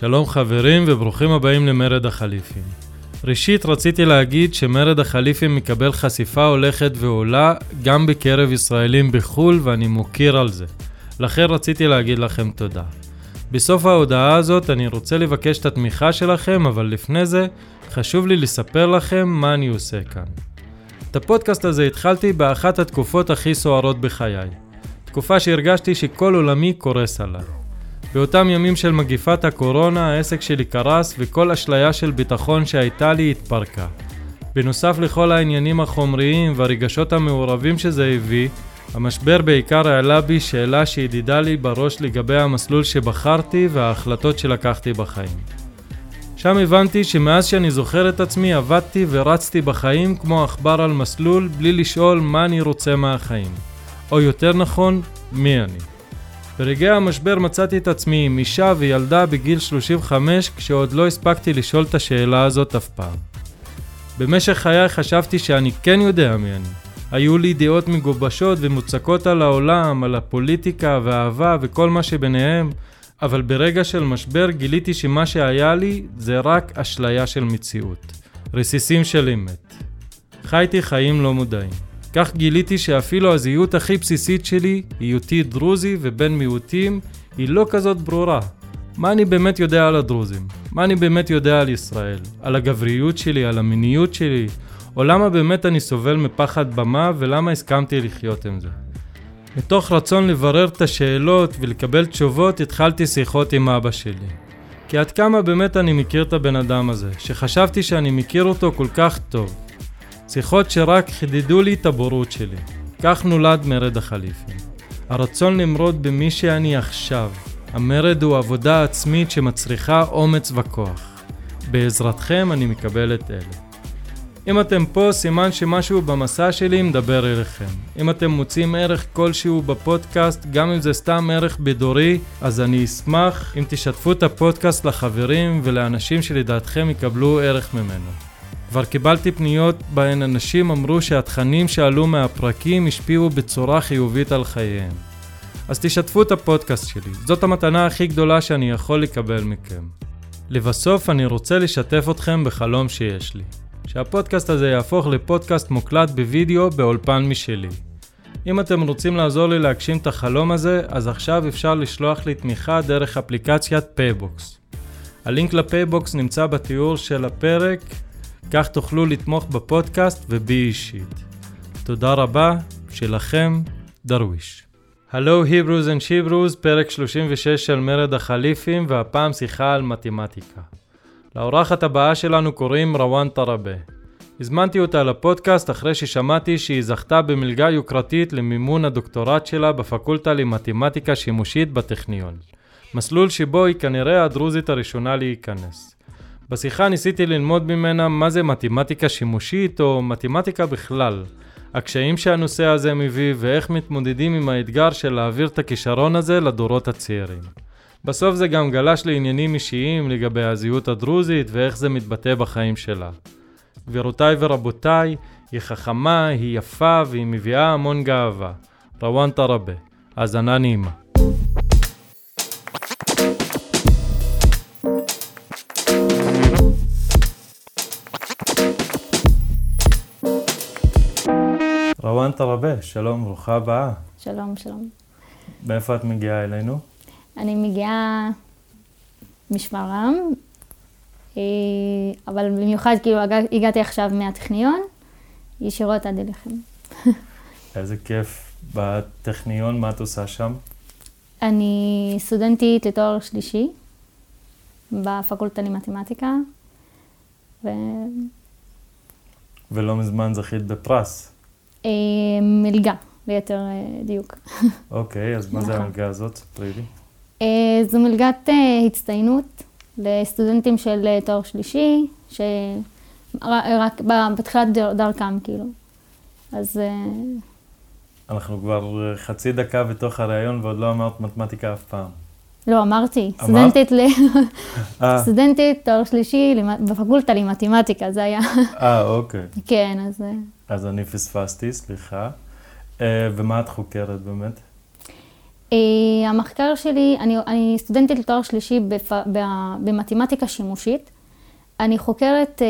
שלום חברים וברוכים הבאים למרד החליפים. ראשית רציתי להגיד שמרד החליפים מקבל חשיפה הולכת ועולה גם בקרב ישראלים בחו"ל ואני מוקיר על זה. לכן רציתי להגיד לכם תודה. בסוף ההודעה הזאת אני רוצה לבקש את התמיכה שלכם, אבל לפני זה חשוב לי לספר לכם מה אני עושה כאן. את הפודקאסט הזה התחלתי באחת התקופות הכי סוערות בחיי. תקופה שהרגשתי שכל עולמי קורס עליי. באותם ימים של מגיפת הקורונה העסק שלי קרס וכל אשליה של ביטחון שהייתה לי התפרקה. בנוסף לכל העניינים החומריים והרגשות המעורבים שזה הביא, המשבר בעיקר העלה בי שאלה שהדהדה לי בראש לגבי המסלול שבחרתי וההחלטות שלקחתי בחיים. שם הבנתי שמאז שאני זוכר את עצמי עבדתי ורצתי בחיים כמו עכבר על מסלול בלי לשאול מה אני רוצה מהחיים. או יותר נכון, מי אני. ברגעי המשבר מצאתי את עצמי עם אישה וילדה בגיל 35 כשעוד לא הספקתי לשאול את השאלה הזאת אף פעם. במשך חיי חשבתי שאני כן יודע מי אני. היו לי דעות מגובשות ומוצקות על העולם, על הפוליטיקה והאהבה וכל מה שביניהם, אבל ברגע של משבר גיליתי שמה שהיה לי זה רק אשליה של מציאות. רסיסים של אמת. חייתי חיים לא מודעים. כך גיליתי שאפילו הזהות הכי בסיסית שלי, היותי דרוזי ובן מיעוטים, היא לא כזאת ברורה. מה אני באמת יודע על הדרוזים? מה אני באמת יודע על ישראל? על הגבריות שלי, על המיניות שלי? או למה באמת אני סובל מפחד במה ולמה הסכמתי לחיות עם זה? מתוך רצון לברר את השאלות ולקבל תשובות, התחלתי שיחות עם אבא שלי. כי עד כמה באמת אני מכיר את הבן אדם הזה, שחשבתי שאני מכיר אותו כל כך טוב. שיחות שרק חידדו לי את הבורות שלי. כך נולד מרד החליפים. הרצון למרוד במי שאני עכשיו. המרד הוא עבודה עצמית שמצריכה אומץ וכוח. בעזרתכם אני מקבל את אלה. אם אתם פה, סימן שמשהו במסע שלי מדבר אליכם. אם אתם מוצאים ערך כלשהו בפודקאסט, גם אם זה סתם ערך בדורי, אז אני אשמח אם תשתפו את הפודקאסט לחברים ולאנשים שלדעתכם יקבלו ערך ממנו. כבר קיבלתי פניות בהן אנשים אמרו שהתכנים שעלו מהפרקים השפיעו בצורה חיובית על חייהם. אז תשתפו את הפודקאסט שלי, זאת המתנה הכי גדולה שאני יכול לקבל מכם. לבסוף אני רוצה לשתף אתכם בחלום שיש לי. שהפודקאסט הזה יהפוך לפודקאסט מוקלט בווידאו באולפן משלי. אם אתם רוצים לעזור לי להגשים את החלום הזה, אז עכשיו אפשר לשלוח לי תמיכה דרך אפליקציית PayBox. הלינק ל PayBox נמצא בתיאור של הפרק, כך תוכלו לתמוך בפודקאסט ובי אישית. תודה רבה, שלכם, דרוויש. Hello he-bros and she-bros, פרק 36 של מרד החליפים, והפעם שיחה על מתמטיקה. לאורחת הבאה שלנו קוראים רואן טרביה. הזמנתי אותה לפודקאסט אחרי ששמעתי שהיא זכתה במלגה יוקרתית למימון הדוקטורט שלה בפקולטה למתמטיקה שימושית בטכניון. מסלול שבו היא כנראה הדרוזית הראשונה להיכנס. בשיחה ניסיתי ללמוד ממנה מה זה מתמטיקה שימושית או מתמטיקה בכלל, הקשיים שהנושא הזה מביא ואיך מתמודדים עם האתגר של להעביר את הכישרון הזה לדורות הצעירים. בסוף זה גם גלש לעניינים אישיים לגבי הזהות הדרוזית ואיך זה מתבטא בחיים שלה. גבירותיי ורבותיי, היא חכמה, היא יפה והיא מביאה המון גאווה. רוואן טראבה, האזנה נעימה. רוואן טראבה, שלום, ברוכה הבאה. שלום, שלום. מאיפה את מגיעה אלינו? אני מגיעה משפרעם, אה, אבל במיוחד כאילו הגעתי עכשיו מהטכניון, ישירות עד אליכם. איזה כיף. בטכניון, מה את עושה שם? אני סטודנטית לתואר שלישי בפקולטה למתמטיקה, ו... ולא מזמן זכית בפרס. אה, מלגה, ליתר אה, דיוק. אוקיי, אז מה זה נכון. המלגה הזאת? ספרי לי. אה, זו מלגת אה, הצטיינות לסטודנטים של אה, תואר שלישי, שרק בתחילת דר- דרכם, כאילו. אז אה, אנחנו כבר חצי דקה בתוך הראיון ועוד לא אמרת מתמטיקה אף פעם. לא, אמרתי, אמרת? סטודנטית, ל... אה, סטודנטית תואר שלישי בפקולטה למתמטיקה, זה היה, אה, אוקיי. כן, אז אה, אז אני פספסתי, סליחה. אה, ומה את חוקרת באמת? המחקר שלי, אני, אני סטודנטית לתואר שלישי בפ, במתמטיקה שימושית. אני חוקרת,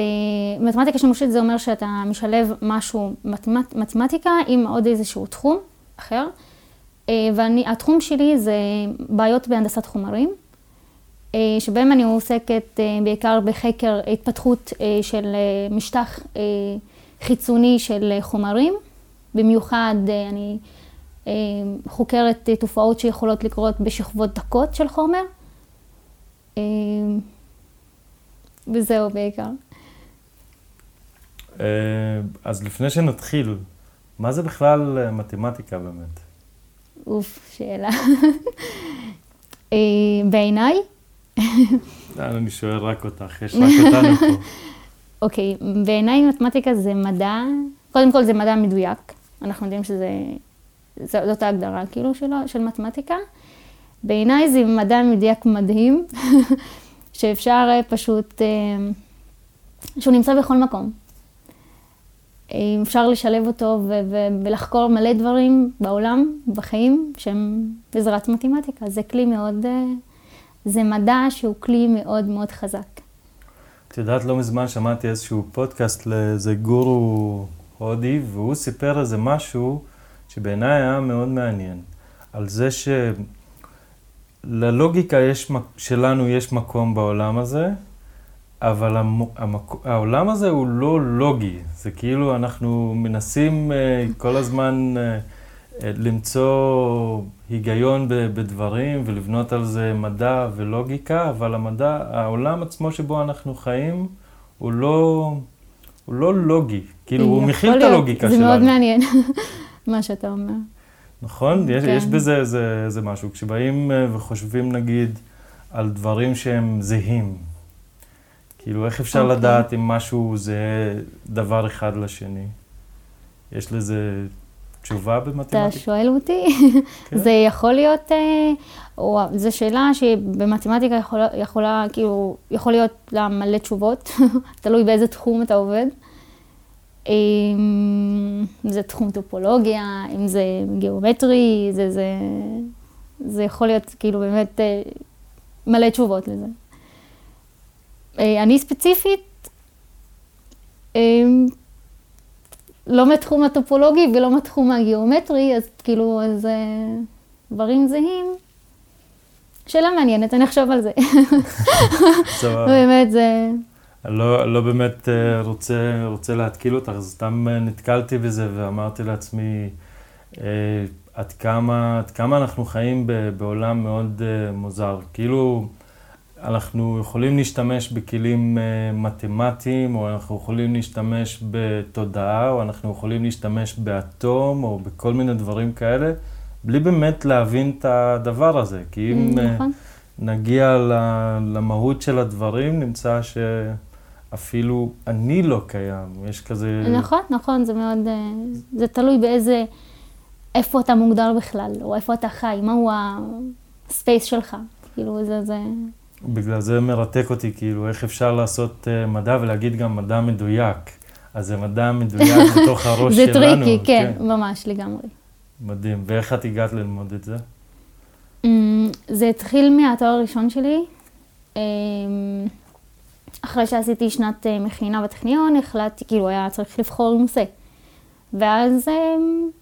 מתמטיקה שימושית זה אומר שאתה משלב משהו, מתמט, מתמטיקה עם עוד איזשהו תחום אחר. והתחום שלי זה בעיות בהנדסת חומרים. אה, שבהם אני עוסקת אה, בעיקר בחקר התפתחות אה, של משטח חיצוני של חומרים. במיוחד אני חוקרת תופעות שיכולות לקרות בשכבות דקות של חומר. וזהו בעיקר. אז לפני שנתחיל, מה זה בכלל מתמטיקה באמת? אוף, שאלה. בעיניי, אני שואל רק אותך, יש רק אותנו פה. אוקיי, בעיניי מתמטיקה זה מדע, קודם כל זה מדע מדויק, אנחנו יודעים שזה, זאת ההגדרה כאילו שלו, של מתמטיקה. בעיניי זה מדע מדויק מדהים, שאפשר אה, פשוט, אה, שהוא נמצא בכל מקום. אה, אפשר לשלב אותו ולחקור מלא דברים בעולם, בחיים, שהם בעזרת מתמטיקה. זה כלי מאוד זה מדע שהוא כלי מאוד מאוד חזק. יודעת, לא מזמן שמעתי איזשהו פודקאסט לאיזה גורו הודי, והוא סיפר איזה משהו שבעיניי היה מאוד מעניין. על זה שללוגיקה יש, שלנו יש מקום בעולם הזה, אבל המק... העולם הזה הוא לא לוגי. זה כאילו אנחנו מנסים אה, כל הזמן אה, למצוא היגיון בדברים ולבנות על זה מדע ולוגיקה, אבל המדע, העולם עצמו שבו אנחנו חיים, הוא לא, הוא לא לוגי. כאילו, הוא מכיל את הלוגיקה זה שלנו. זה מאוד מעניין, מה שאתה אומר. נכון? כן. יש, יש בזה איזה, איזה משהו. כשבאים אה, וחושבים, נגיד, על דברים שהם זהים, כאילו, איך אפשר okay. אוקיי. לדעת אם משהו זה דבר אחד לשני? יש לזה תשובה במתמטיקה? אתה שואל אותי? כן. זה יכול להיות, אה, או, זו שאלה שבמתמטיקה יכולה, יכולה, כאילו, יכול להיות לה מלא תשובות, תלוי באיזה תחום אתה עובד. אם זה תחום טופולוגיה, אם זה גיאומטרי, זה, זה, זה יכול להיות כאילו באמת אה, מלא תשובות לזה. אה, אני ספציפית, לא מתחום הטופולוגי ולא מתחום הגיאומטרי, אז כאילו, אז אה, דברים זהים. שאלה מעניינת, אני אחשוב על זה. באמת, זה... לא, לא באמת אה, רוצה, רוצה להתקיל אותך, סתם אה, נתקלתי בזה ואמרתי לעצמי, עד כמה, עד כמה אנחנו חיים בעולם מאוד מוזר. כאילו, אנחנו יכולים להשתמש בכלים uh, מתמטיים, או אנחנו יכולים להשתמש בתודעה, או אנחנו יכולים להשתמש באטום, או בכל מיני דברים כאלה, בלי באמת להבין את הדבר הזה. כי אם mm, נכון. uh, נגיע למהות של הדברים, נמצא שאפילו אני לא קיים. יש כזה... נכון, נכון, זה מאוד... אה, זה תלוי באיזה... איפה אתה מוגדר בכלל, או איפה אתה חי, מהו ה space שלך. כאילו, זה... זה... בגלל זה מרתק אותי, כאילו, איך אפשר לעשות אה, מדע ולהגיד גם מדע מדויק. אז זה מדע מדויק בתוך הראש זה שלנו. זה tricky, כן, כן, ממש, לגמרי. מדהים. ואיך את הגעת ללמוד את זה? Um, זה התחיל מהתואר הראשון שלי. Um, אחרי שעשיתי שנת uh, מכינה בטכניון, החלטתי, כאילו, היה צריך לבחור נושא. ואז um,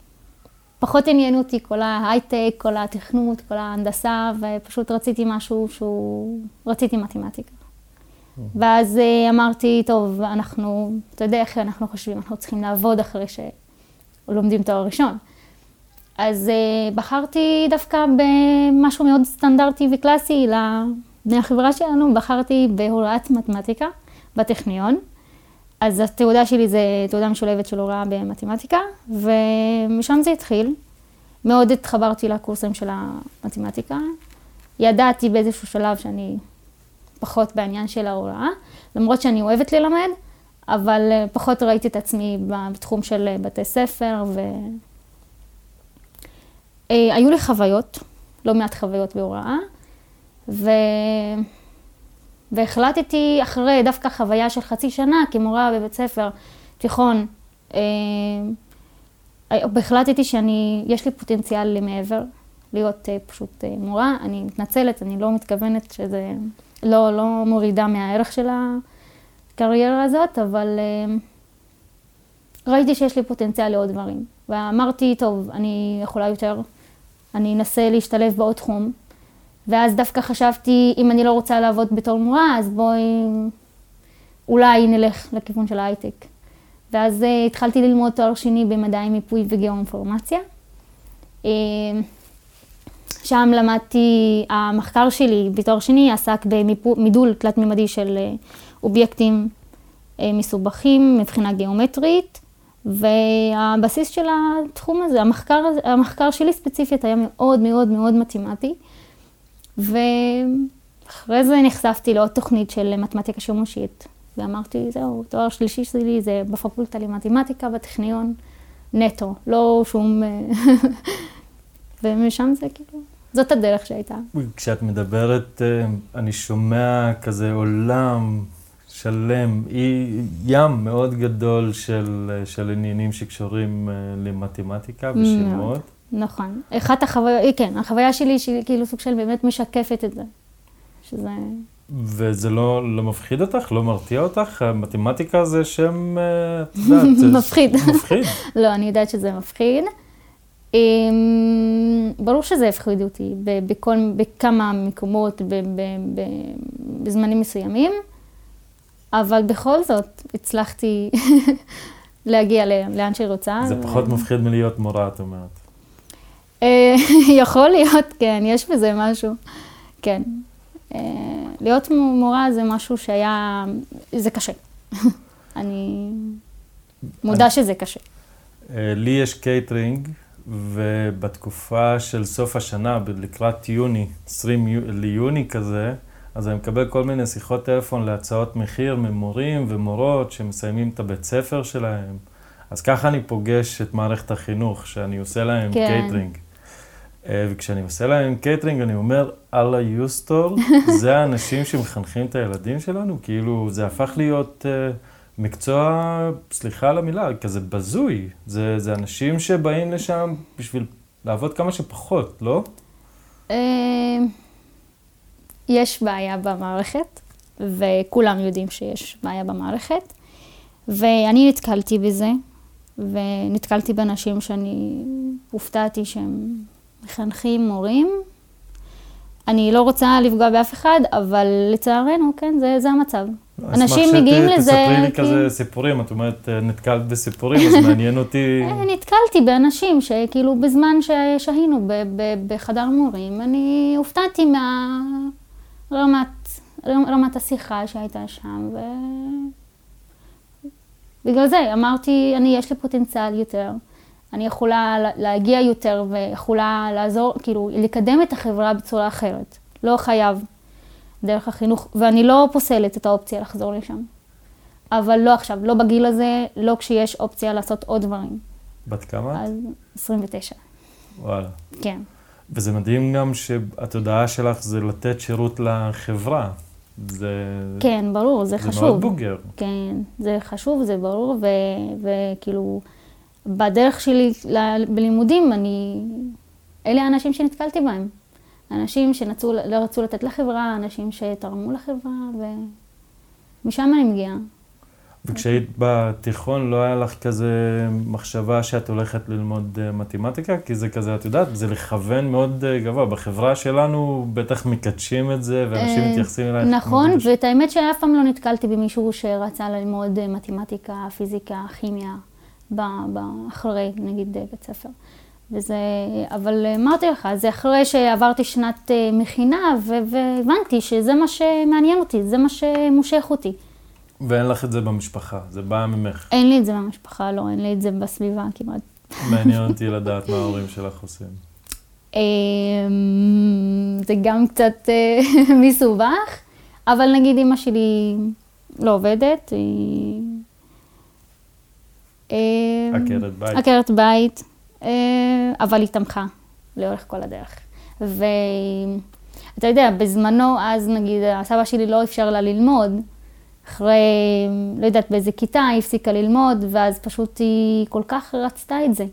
פחות עניין אותי כל ההייטק, כל התכנות, כל ההנדסה, ופשוט רציתי משהו שהוא, רציתי מתמטיקה. Mm-hmm. ואז אה, אמרתי, טוב, אנחנו, אתה יודע איך אנחנו חושבים, אנחנו צריכים לעבוד אחרי שלומדים תואר ראשון. אז uh, בחרתי דווקא במשהו מאוד סטנדרטי וקלאסי לבני החברה שלנו, בחרתי בהוראת מתמטיקה בטכניון. אז התעודה שלי זה תעודה משולבת של הוראה במתמטיקה, ומשם זה התחיל. מאוד התחברתי לקורסים של המתמטיקה. ידעתי באיזשהו שלב שאני פחות בעניין של ההוראה, למרות שאני אוהבת ללמד, אבל אה, פחות ראיתי את עצמי בתחום של אה, בתי ספר, והיו אה, לי חוויות, לא מעט חוויות בהוראה, ו... והחלטתי אחרי דווקא חוויה של חצי שנה כמורה בבית ספר תיכון, אה, החלטתי שאני, יש לי פוטנציאל למעבר, להיות אה, פשוט אה, מורה. אני מתנצלת, אני לא מתכוונת שזה, לא, לא מורידה מהערך של הקריירה הזאת, אבל ראיתי שיש לי פוטנציאל לעוד דברים. ואמרתי, טוב, אני יכולה יותר, אני אנסה להשתלב בעוד תחום. ואז דווקא חשבתי, אם אני לא רוצה לעבוד בתור מורה, אז בואי, אולי נלך לכיוון של ההייטק. ואז uh, התחלתי ללמוד תואר שני במדעי מיפוי וגיאו-אינפורמציה. Uh, שם למדתי, המחקר שלי בתואר שני עסק במידול תלת-ממדי של uh, אובייקטים uh, מסובכים מבחינה גיאומטרית, והבסיס של התחום הזה, המחקר, המחקר שלי ספציפית היה מאוד מאוד מאוד מתמטי. ואחרי זה נחשפתי לעוד תוכנית של מתמטיקה שימושית, ואמרתי, זהו, תואר שלישי שלי זה בפקולטה למתמטיקה בטכניון, נטו, לא שום... ומשם זה כאילו, זאת הדרך שהייתה. כשאת מדברת, אה, אני שומע כזה עולם שלם, ים מאוד גדול של, של עניינים שקשורים אה, למתמטיקה ושמות. נכון. אחת החוויות, כן, החוויה שלי שהיא כאילו סוג של באמת משקפת את זה. שזה... וזה לא, לא מפחיד אותך? לא מרתיע אותך? מתמטיקה זה שם, אה, את יודעת, מפחיד. מפחיד. לא, אני יודעת שזה מפחיד. אמ, ברור שזה הפחיד אותי בכל, בכמה מקומות, בזמנים מסוימים, אבל בכל זאת הצלחתי להגיע לאן שהיא רוצה. זה פחות מפחיד מלהיות מורה, את אומרת. אה, יכול להיות, כן, יש בזה משהו. כן. אה, להיות מורה זה משהו שהיה, זה קשה. אני מודה שזה קשה. אה, לי יש קייטרינג, ובתקופה של סוף השנה, לקראת יוני, 20 ליוני כזה, אז אני מקבל כל מיני שיחות טלפון להצעות מחיר ממורים ומורות שמסיימים את הבית ספר שלהם. אז ככה אני פוגש את מערכת החינוך, שאני עושה להם כן. קייטרינג. אה, וכשאני עושה להם קייטרינג, אני אומר, الله يستر, זה האנשים שמחנכים את הילדים שלנו? כאילו, זה הפך להיות אה, מקצוע, סליחה על המילה, כזה בזוי. זה, זה אנשים שבאים לשם בשביל לעבוד כמה שפחות, לא? אה, יש בעיה במערכת, וכולם יודעים שיש בעיה במערכת, ואני נתקלתי בזה, ונתקלתי באנשים שאני הופתעתי שהם מחנכים, מורים. אני לא רוצה לפגוע באף אחד, אבל לצערנו, כן, זה, זה המצב. אנשים מגיעים לזה... תספרי לי כי... כזה סיפורים, את אומרת, נתקלת בסיפורים, אז מעניין אותי... אה, נתקלתי באנשים שכאילו בזמן שהיינו בחדר מורים, אני הופתעתי מהרמת רמת השיחה שהייתה שם, ו... בגלל זה אמרתי, אני, יש לי פוטנציאל יותר. אני יכולה להגיע יותר ויכולה לעזור, כאילו, לקדם את החברה בצורה אחרת. לא חייב דרך החינוך, ואני לא פוסלת את האופציה לחזור לשם. אבל לא עכשיו, לא בגיל הזה, לא כשיש אופציה לעשות עוד דברים. בת כמה? אז 29. וואלה. כן. וזה מדהים גם שהתודעה שלך זה לתת שירות לחברה. זה... כן, ברור, זה, זה חשוב. זה מאוד בוגר. כן, זה חשוב, זה ברור, וכאילו... בדרך שלי בלימודים, אני... אלה האנשים שנתקלתי בהם. אנשים שנצאו, לא רצו לתת לחברה, אנשים שתרמו לחברה, ומשם אני מגיעה. וכשהיית בתיכון לא היה לך כזה מחשבה שאת הולכת ללמוד אה, מתמטיקה? כי זה כזה, את יודעת, זה לכוון מאוד אה, גבוה. בחברה שלנו בטח מקדשים את זה, ואנשים אה, מתייחסים אלייך. נכון, ואת האמת שאף פעם לא נתקלתי במישהו שרצה ללמוד מתמטיקה, פיזיקה, כימיה. אחרי, נגיד, בית ספר. וזה, אבל אמרתי לך, זה אחרי שעברתי שנת אה, מכינה, והבנתי שזה מה שמעניין אותי, זה מה שמושך אותי. ואין לך את זה במשפחה, זה בא ממך. אין לי את זה במשפחה, לא, אין לי את זה בסביבה כמעט. מעניין אותי לדעת מה ההורים שלך עושים. אמ, זה גם קצת אה, מסובך, אבל נגיד אמא שלי לא עובדת, היא עקרת בית. עקרת בית, אה, אבל היא תמכה לאורך כל הדרך. ואתה יודע, בזמנו, אז נגיד, הסבא שלי לא אפשר לה ללמוד. אחרי, לא יודעת באיזה כיתה, היא הפסיקה ללמוד, ואז פשוט היא כל כך רצתה את זה.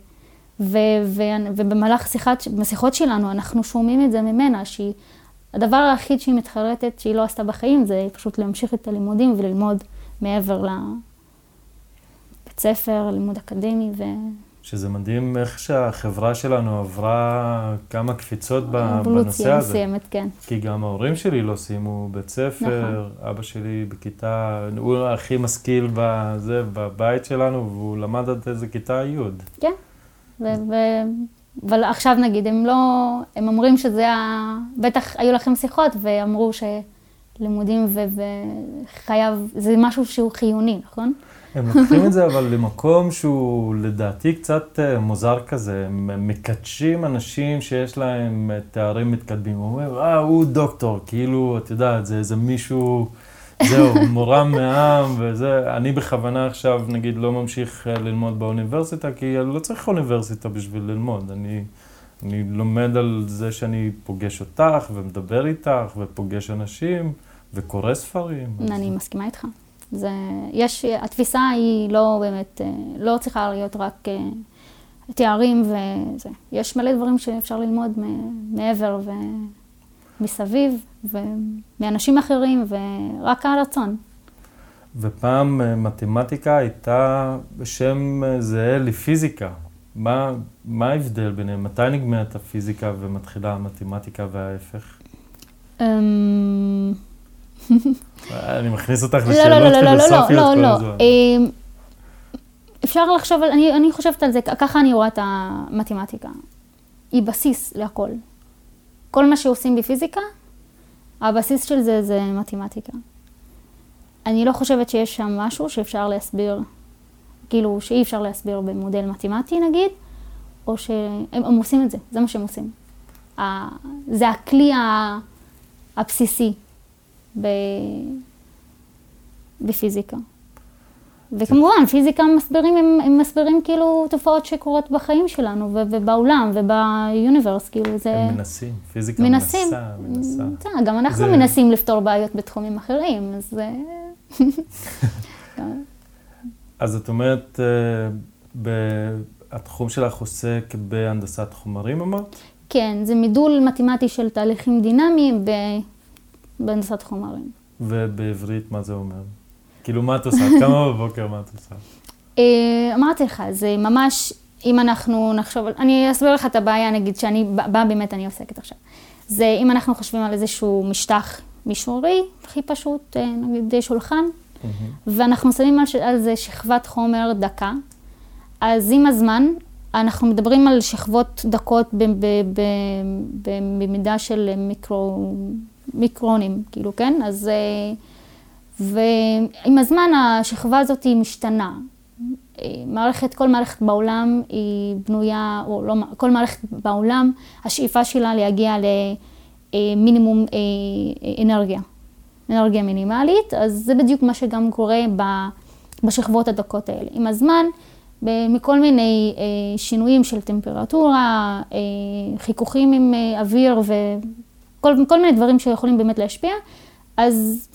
ו- ו- ובמהלך שיחת, בשיחות שלנו אנחנו שומעים את זה ממנה, שהיא, הדבר היחיד שהיא מתחרטת שהיא לא עשתה בחיים זה פשוט להמשיך את הלימודים וללמוד מעבר לבית ספר, לימוד אקדמי ו... שזה מדהים איך שהחברה שלנו עברה כמה קפיצות בנושא הזה. אבולוציה מסוימת, כן. כי גם ההורים שלי לא סיימו בית ספר, נכון. אבא שלי בכיתה, הוא הכי משכיל בזה, בבית שלנו, והוא למד עד איזה כיתה י'. כן, ו- ו- אבל עכשיו נגיד, הם לא, הם אומרים שזה ה... בטח היו לכם שיחות ואמרו שלימודים וחייב, זה משהו שהוא חיוני, נכון? הם לוקחים את זה אבל למקום שהוא לדעתי קצת אה, מוזר כזה, הם מקדשים אנשים שיש להם אה, תארים מתקדמים, הוא אומר, אה, הוא דוקטור, כאילו, את יודעת, זה איזה מישהו, זהו, מורם מעם וזה, אני בכוונה עכשיו, נגיד, לא ממשיך אה, ללמוד באוניברסיטה, כי אני לא צריך אוניברסיטה בשביל ללמוד, אני... אני לומד על זה שאני פוגש אותך ומדבר איתך ופוגש אנשים וקורא ספרים. אני. מסכימה איתך. זה, יש, התפיסה היא לא באמת, אה, לא צריכה להיות רק אה, תארים וזה. יש מלא דברים שאפשר ללמוד מעבר ומסביב ומאנשים אחרים ורק הרצון. ופעם אה, מתמטיקה הייתה בשם זהה לפיזיקה. מה, מה ההבדל ביניהם? מתי נגמרת הפיזיקה ומתחילה המתמטיקה וההפך? אני מכניס אותך לשאלות לא, לא, לא, פילוסופיות כל הזמן. אמ, אפשר לחשוב, אני, אני חושבת על זה, ככה אני רואה את המתמטיקה. היא בסיס להכל. כל מה שעושים בפיזיקה, הבסיס של זה זה מתמטיקה. אני לא חושבת שיש שם משהו שאפשר להסביר, כאילו שאי אפשר להסביר במודל מתמטי נגיד, או שהם הם עושים את זה, זה מה שהם עושים. זה הכלי הבסיסי ב... בפיזיקה. וכמובן, פיזיקה מסבירים, הם, הם מסבירים כאילו תופעות שקורות בחיים שלנו ובעולם וביוניברס, כאילו זה... הם מנסים, פיזיקה מנסים, מנסה, מנסה. גם אנחנו זה... מנסים לפתור בעיות בתחומים אחרים, אז זה... אז את אומרת, אה, התחום שלך עוסק בהנדסת חומרים, אמרת? כן, זה מידול מתמטי של תהליכים דינמיים בהנדסת חומרים. ובעברית מה זה אומר? כאילו, מה את עושה? כמה בבוקר מה את עושה? אה, אמרתי לך, זה ממש, אם אנחנו נחשוב, אני אסביר לך את הבעיה, נגיד, שאני, בה באמת אני עוסקת עכשיו. זה אם אנחנו חושבים על איזשהו משטח מישורי, הכי פשוט, אה, נגיד שולחן, ואנחנו שמים על זה שכבת חומר דקה, אז עם הזמן, אנחנו מדברים על שכבות דקות במידה של מיקרו, מיקרונים, כאילו, כן? אז... אה, ועם הזמן השכבה הזאת היא משתנה. אה, מערכת, כל מערכת בעולם היא בנויה, או לא, כל מערכת בעולם, השאיפה שלה להגיע למינימום אה, אנרגיה, אנרגיה מינימלית, אז זה בדיוק מה שגם קורה בשכבות הדקות האלה. עם הזמן, מכל מיני שינויים של טמפרטורה, חיכוכים עם אוויר וכל מיני דברים שיכולים באמת להשפיע, אז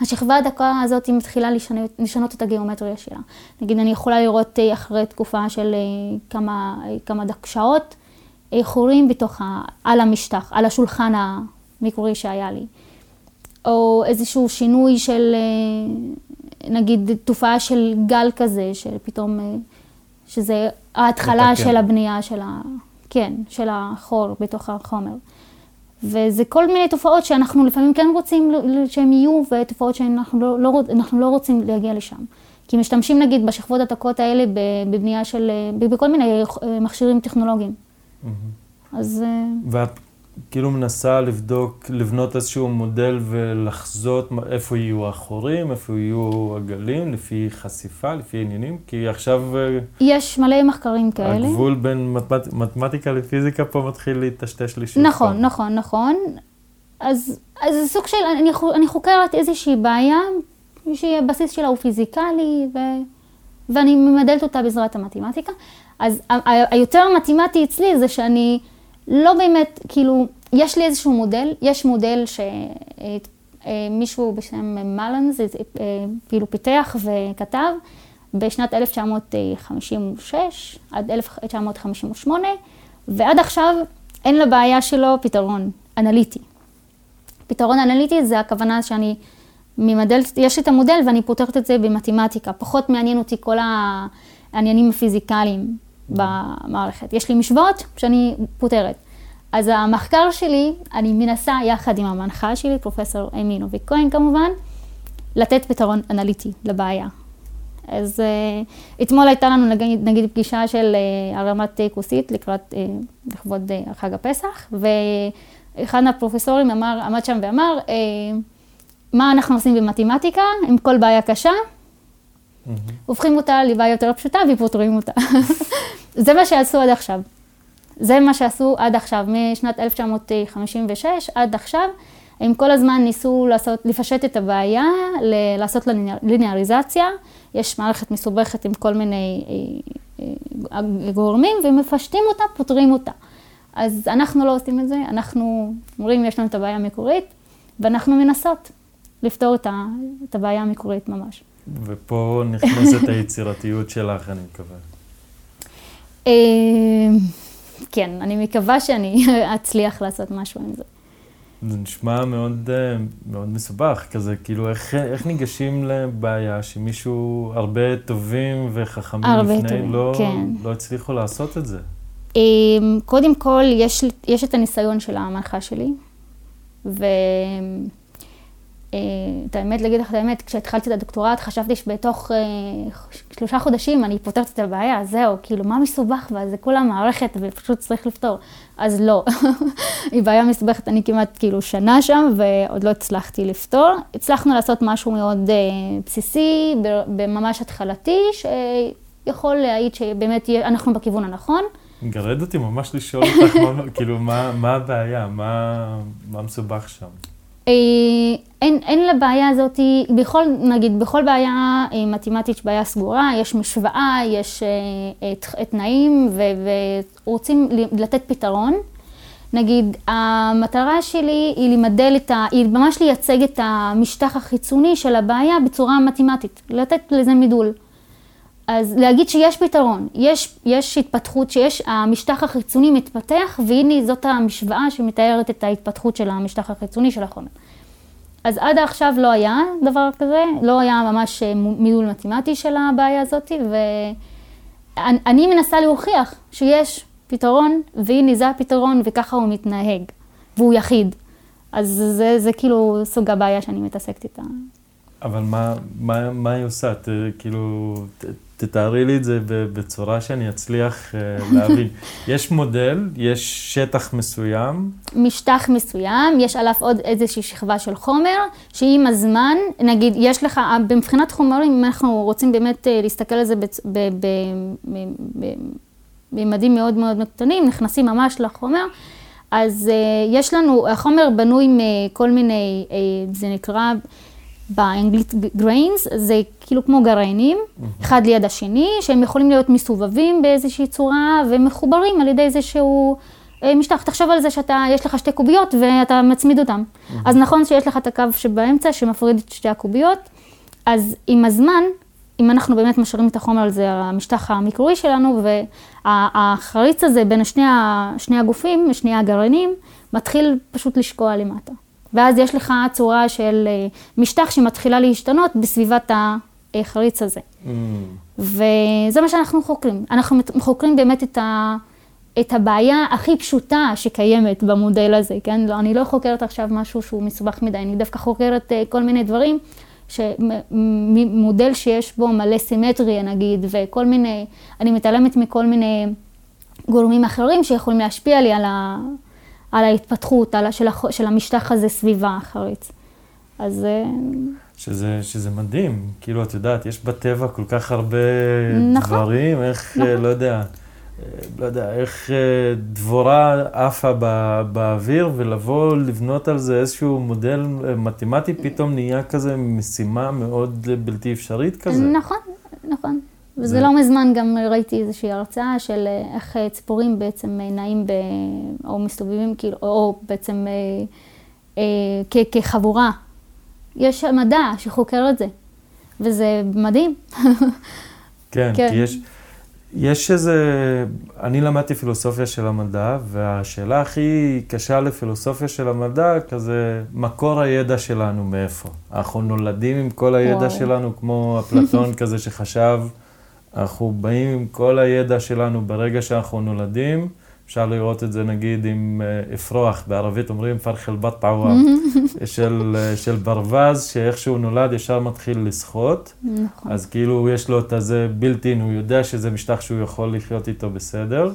השכבה הדקה הזאת היא מתחילה לשנות, לשנות את הגיאומטריה שלה. נגיד, אני יכולה לראות אה, אחרי תקופה של אה, כמה, אה, כמה דק שעות, חורים בתוך, ה, על המשטח, על השולחן המקורי שהיה לי. או איזשהו שינוי של, נגיד, תופעה של גל כזה, שפתאום, שזה ההתחלה של הבנייה של ה... כן, של החור בתוך החומר. וזה כל מיני תופעות שאנחנו לפעמים כן רוצים שהם יהיו, ותופעות שאנחנו לא, לא, לא רוצים להגיע לשם. כי משתמשים נגיד בשכבות התקות האלה בבנייה של, בכל מיני מכשירים טכנולוגיים. Mm-hmm. אז... אה, ואת כאילו מנסה לבדוק, לבנות איזשהו מודל ולחזות איפה יהיו החורים, איפה יהיו הגלים, לפי חשיפה, לפי עניינים, כי עכשיו... אה, יש מלא מחקרים כאלה. הגבול בין מתמט... מתמטיקה לפיזיקה פה מתחיל להיטשטש לי שוב. נכון, פעם. נכון, נכון. אז, אז זה סוג של, אני, אני חוקרת איזושהי בעיה, שהבסיס שלה הוא פיזיקלי, ו, ואני ממדלת אותה בעזרת המתמטיקה. אז היותר מתמטי אצלי זה שאני... לא באמת, כאילו, יש לי איזשהו מודל, יש מודל שמישהו בשם מלאנס, כאילו פיתח וכתב, בשנת 1956 עד 1958, ועד עכשיו אין לבעיה שלו פתרון אנליטי. פתרון אנליטי זה הכוונה שאני ממדלת, יש לי את המודל ואני פותרת את זה במתמטיקה. פחות מעניין אותי כל העניינים הפיזיקליים במערכת. יש לי משוואות שאני פותרת. אז המחקר שלי, אני מנסה יחד עם המנחה שלי, פרופסור אמי נוביק כהן כמובן, לתת פתרון אנליטי לבעיה. אז uh, אתמול הייתה לנו נגיד, נגיד פגישה של uh, הרמת כוסית לקראת, uh, לכבוד uh, חג הפסח, ואחד הפרופסורים אמר, עמד שם ואמר, uh, מה אנחנו עושים במתמטיקה עם כל בעיה קשה? הופכים אותה לבעיה יותר פשוטה ופותרים אותה. זה מה שעשו עד עכשיו. זה מה שעשו עד עכשיו, משנת 1956 עד עכשיו. הם כל הזמן ניסו לעשות, לפשט את הבעיה, לעשות ליניאריזציה. יש מערכת מסובכת עם כל מיני אה, אה, גורמים, ומפשטים אותה, פותרים אותה. אז אנחנו לא עושים את זה, אנחנו אומרים, יש לנו את הבעיה המקורית, ואנחנו מנסות לפתור את הבעיה המקורית ממש. ופה נכנסת היצירתיות שלך, אני מקווה. אה, כן, אני מקווה שאני אצליח לעשות משהו עם זה. זה נשמע מאוד, אה, מאוד מסובך, כזה, כאילו, איך, איך ניגשים לבעיה שמישהו, הרבה טובים וחכמים הרבה לפני, טובים, לא, כן. לא הצליחו לעשות את זה? אה, קודם כל, יש, יש את הניסיון של המנחה שלי, ו... את האמת, להגיד לך את האמת, כשהתחלתי את הדוקטורט חשבתי שבתוך אה, שלושה חודשים אני פותרת את הבעיה, זהו, כאילו, מה מסובך בה? זה כולה מערכת ופשוט צריך לפתור. אז לא, היא בעיה מסובכת, אני כמעט כאילו שנה שם ועוד לא הצלחתי לפתור. הצלחנו לעשות משהו מאוד אה, בסיסי, בממש התחלתי, שיכול להעיד שבאמת אנחנו בכיוון הנכון. מגרד אותי ממש לשאול אותך, כאילו, מה, מה הבעיה? מה, מה מסובך שם? אה, אין, אין לבעיה הזאת, בכל, נגיד, בכל בעיה אה, מתמטית בעיה סגורה, יש משוואה, יש אה, תנאים ורוצים לתת פתרון. נגיד, המטרה שלי היא למדל את ה... היא ממש לייצג את המשטח החיצוני של הבעיה בצורה מתמטית, לתת לזה מידול. אז להגיד שיש פתרון, יש, יש התפתחות, שיש, המשטח החיצוני מתפתח, והנה זאת המשוואה שמתארת את ההתפתחות של המשטח החיצוני של החומר. אז עד עכשיו לא היה דבר כזה, לא היה ממש אה, מיול מתמטי של הבעיה הזאת, ואני מנסה להוכיח שיש פתרון, והנה זה הפתרון, וככה הוא מתנהג, והוא יחיד. אז זה, זה כאילו סוג הבעיה שאני מתעסקת איתה. אבל מה, מה, מה היא עושה? ת, כאילו, ת, תתארי לי את זה בצורה שאני אצליח אה, להבין. יש מודל, יש שטח מסוים. משטח מסוים, יש עליו עוד איזושהי שכבה של חומר, שעם הזמן, נגיד, יש לך, מבחינת חומרים, אם אנחנו רוצים באמת אה, להסתכל על זה בממדים מאוד מאוד קטנים, נכנסים ממש לחומר. אז יש לנו, החומר בנוי מכל מיני, זה נקרא באנגלית גריינס, זה כאילו כמו גרעינים, mm-hmm. אחד ליד השני, שהם יכולים להיות מסובבים באיזושהי צורה ומחוברים על ידי איזשהו אה, משטח. תחשוב על זה שאתה, יש לך שתי קוביות ואתה מצמיד אותן. Mm-hmm. אז נכון שיש לך את הקו שבאמצע שמפריד את שתי הקוביות, אז עם הזמן, אם אנחנו באמת משאירים את החומר על זה, המשטח המקורי שלנו, והחריץ הזה בין שני, שני הגופים, שני הגרעינים, מתחיל פשוט לשקוע למטה. ואז יש לך צורה של אה, משטח שמתחילה להשתנות בסביבת החריץ הזה. Mm. וזה מה שאנחנו חוקרים. אנחנו חוקרים באמת את, ה, את הבעיה הכי פשוטה שקיימת במודל הזה, כן? לא, אני לא חוקרת עכשיו משהו שהוא מסובך מדי, אני דווקא חוקרת אה, כל מיני דברים, מודל שיש בו מלא סימטריה נגיד, וכל מיני, אני מתעלמת מכל מיני גורמים אחרים שיכולים להשפיע לי על ה... על ההתפתחות, על, של, הח, של המשטח הזה סביב החריץ. אז... אה, שזה, שזה מדהים, כאילו, את יודעת, יש בטבע כל כך הרבה נכון, דברים, איך, אה, נכון. לא יודע, אה, לא יודע, איך דבורה עפה בא, באוויר, ולבוא לבנות על זה איזשהו מודל מתמטי, פתאום נהיה כזה משימה מאוד בלתי אפשרית כזה. נכון, נכון. וזה זה... לא מזמן גם ראיתי איזושהי הרצאה של אה, איך אה, ציפורים בעצם אה, נעים ב... או מסתובבים, כאילו, או בעצם אה, אה, כ... כחבורה. יש מדע שחוקר את זה, וזה מדהים. כן, כן. כי יש, יש איזה, אני למדתי פילוסופיה של המדע, והשאלה הכי קשה לפילוסופיה של המדע, כזה, מקור הידע שלנו מאיפה? אנחנו נולדים עם כל הידע וואו. שלנו, כמו אפלטון כזה שחשב, אנחנו באים עם כל הידע שלנו ברגע שאנחנו נולדים. אפשר לראות את זה נגיד עם אה, אפרוח, בערבית אומרים פרח אל-בת פעווה, של, אה, של ברווז, שאיך שהוא נולד ישר מתחיל לשחות. נכון. אז כאילו יש לו את הזה בילטין, הוא יודע שזה משטח שהוא יכול לחיות איתו בסדר.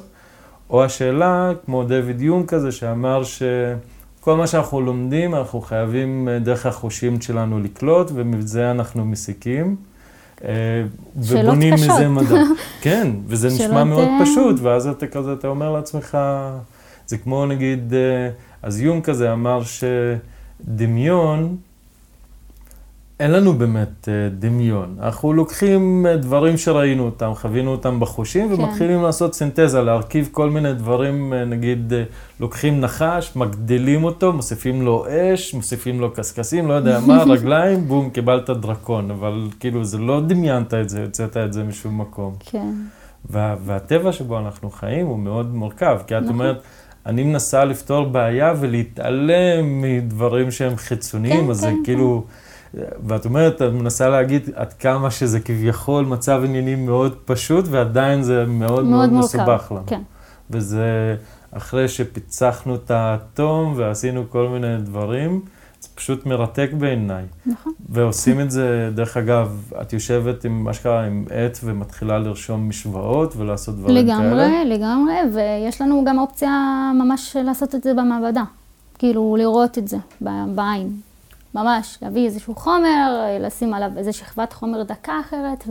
או השאלה, כמו דויד יום כזה, שאמר שכל מה שאנחנו לומדים, אנחנו חייבים אה, דרך החושים שלנו לקלוט, ומזה אנחנו מסיקים. אה, ובונים. מזה מדע. כן, וזה נשמע מאוד אה, פשוט, ואז אתה כזה, אתה אומר לעצמך, זה כמו נגיד, אה, אז יום כזה אמר שדמיון, אין לנו באמת אה, דמיון. אנחנו לוקחים אה, דברים שראינו אותם, חווינו אותם בחושים, כן. ומתחילים לעשות סינתזה, להרכיב כל מיני דברים, אה, נגיד, לוקחים נחש, מגדילים אותו, מוסיפים לו אש, מוסיפים לו קשקשים, לא יודע מה, רגליים, בום, קיבלת דרקון. אבל כאילו, זה לא דמיינת את זה, הוצאת את זה משום מקום. כן. וה, והטבע שבו אנחנו חיים הוא מאוד מורכב, כי את נכון. אומרת, אני מנסה לפתור בעיה ולהתעלם מדברים שהם חיצוניים, כן, אז זה כן, כאילו, ואת אומרת, את מנסה להגיד עד כמה שזה כביכול מצב עניינים מאוד פשוט, ועדיין זה מאוד מאוד, מורכב. מסובך לנו. כן. וזה אחרי שפיצחנו את האטום ועשינו כל מיני דברים, זה פשוט מרתק בעיניי. נכון. ועושים את זה, דרך אגב, את יושבת עם, מה שקרה, עם עט ומתחילה לרשום משוואות ולעשות דברים כאלה. לגמרי, לגמרי, ויש לנו גם אופציה ממש לעשות את זה במעבדה. כאילו, לראות את זה בעין. ממש, להביא איזשהו חומר, לשים עליו איזו שכבת חומר דקה אחרת,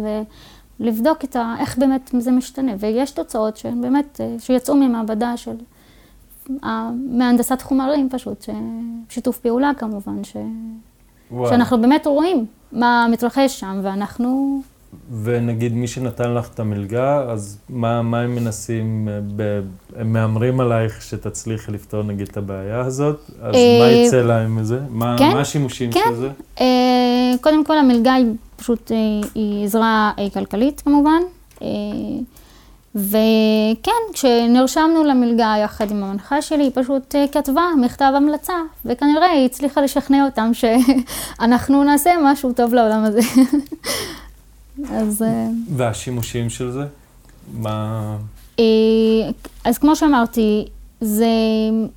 ולבדוק את ה, איך באמת זה משתנה. ויש תוצאות שהן באמת, אה, שיצאו ממעבדה של ה- מהנדסת חומרים פשוט, שיתוף פעולה כמובן, ש... וואו. שאנחנו באמת רואים מה מתרחש שם, ואנחנו... ונגיד מי שנתן לך את המלגה, אז מה, מה הם מנסים, אה, ב, הם מהמרים עלייך שתצליחי לפתור נגיד את הבעיה הזאת? אז אה, מה יצא להם מזה? מה, כן, מה השימושים כן. של זה? אה, קודם כל, המלגה היא פשוט, היא עזרה כלכלית כמובן. וכן, כשנרשמנו למלגה יחד עם המנחה שלי, היא פשוט כתבה מכתב המלצה, וכנראה היא הצליחה לשכנע אותם שאנחנו נעשה משהו טוב לעולם הזה. אז... אה, והשימושים של זה? מה... אה, אז כמו שאמרתי, זה,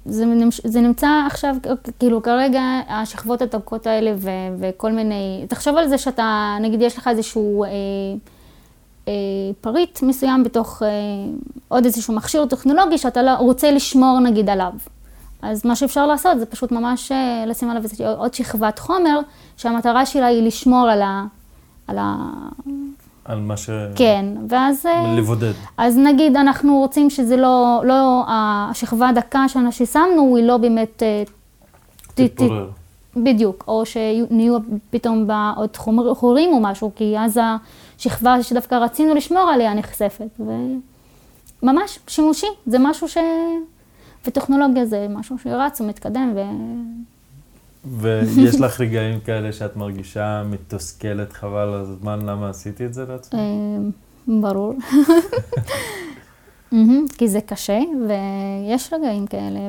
זה, זה נמצא עכשיו, כאילו כרגע השכבות הדקות האלה ו, וכל מיני, תחשוב על זה שאתה, נגיד יש לך איזשהו אה, אה, פריט מסוים בתוך אה, עוד איזשהו מכשיר טכנולוגי שאתה לא, רוצה לשמור נגיד עליו. אז מה שאפשר לעשות זה פשוט ממש אה, לשים עליו עוד שכבת חומר, שהמטרה שלה היא לשמור על ה... על ה... על מה ש... כן, ואז... אה, לבודד. אז נגיד אנחנו רוצים שזה לא, לא, השכבה הדקה שאנחנו ששמנו היא לא באמת, אה, תתפורר. בדיוק, או שנהיו פתאום בה עוד חומר- חורים או משהו, כי אז השכבה שדווקא רצינו לשמור עליה נחשפת. וממש שימושי, זה משהו ש... וטכנולוגיה זה משהו שרץ ומתקדם, ו... ויש לך רגעים כאלה שאת מרגישה מתוסכלת חבל הזמן, למה עשיתי את זה לעצמי? אה, ברור. כי זה קשה, ויש רגעים כאלה,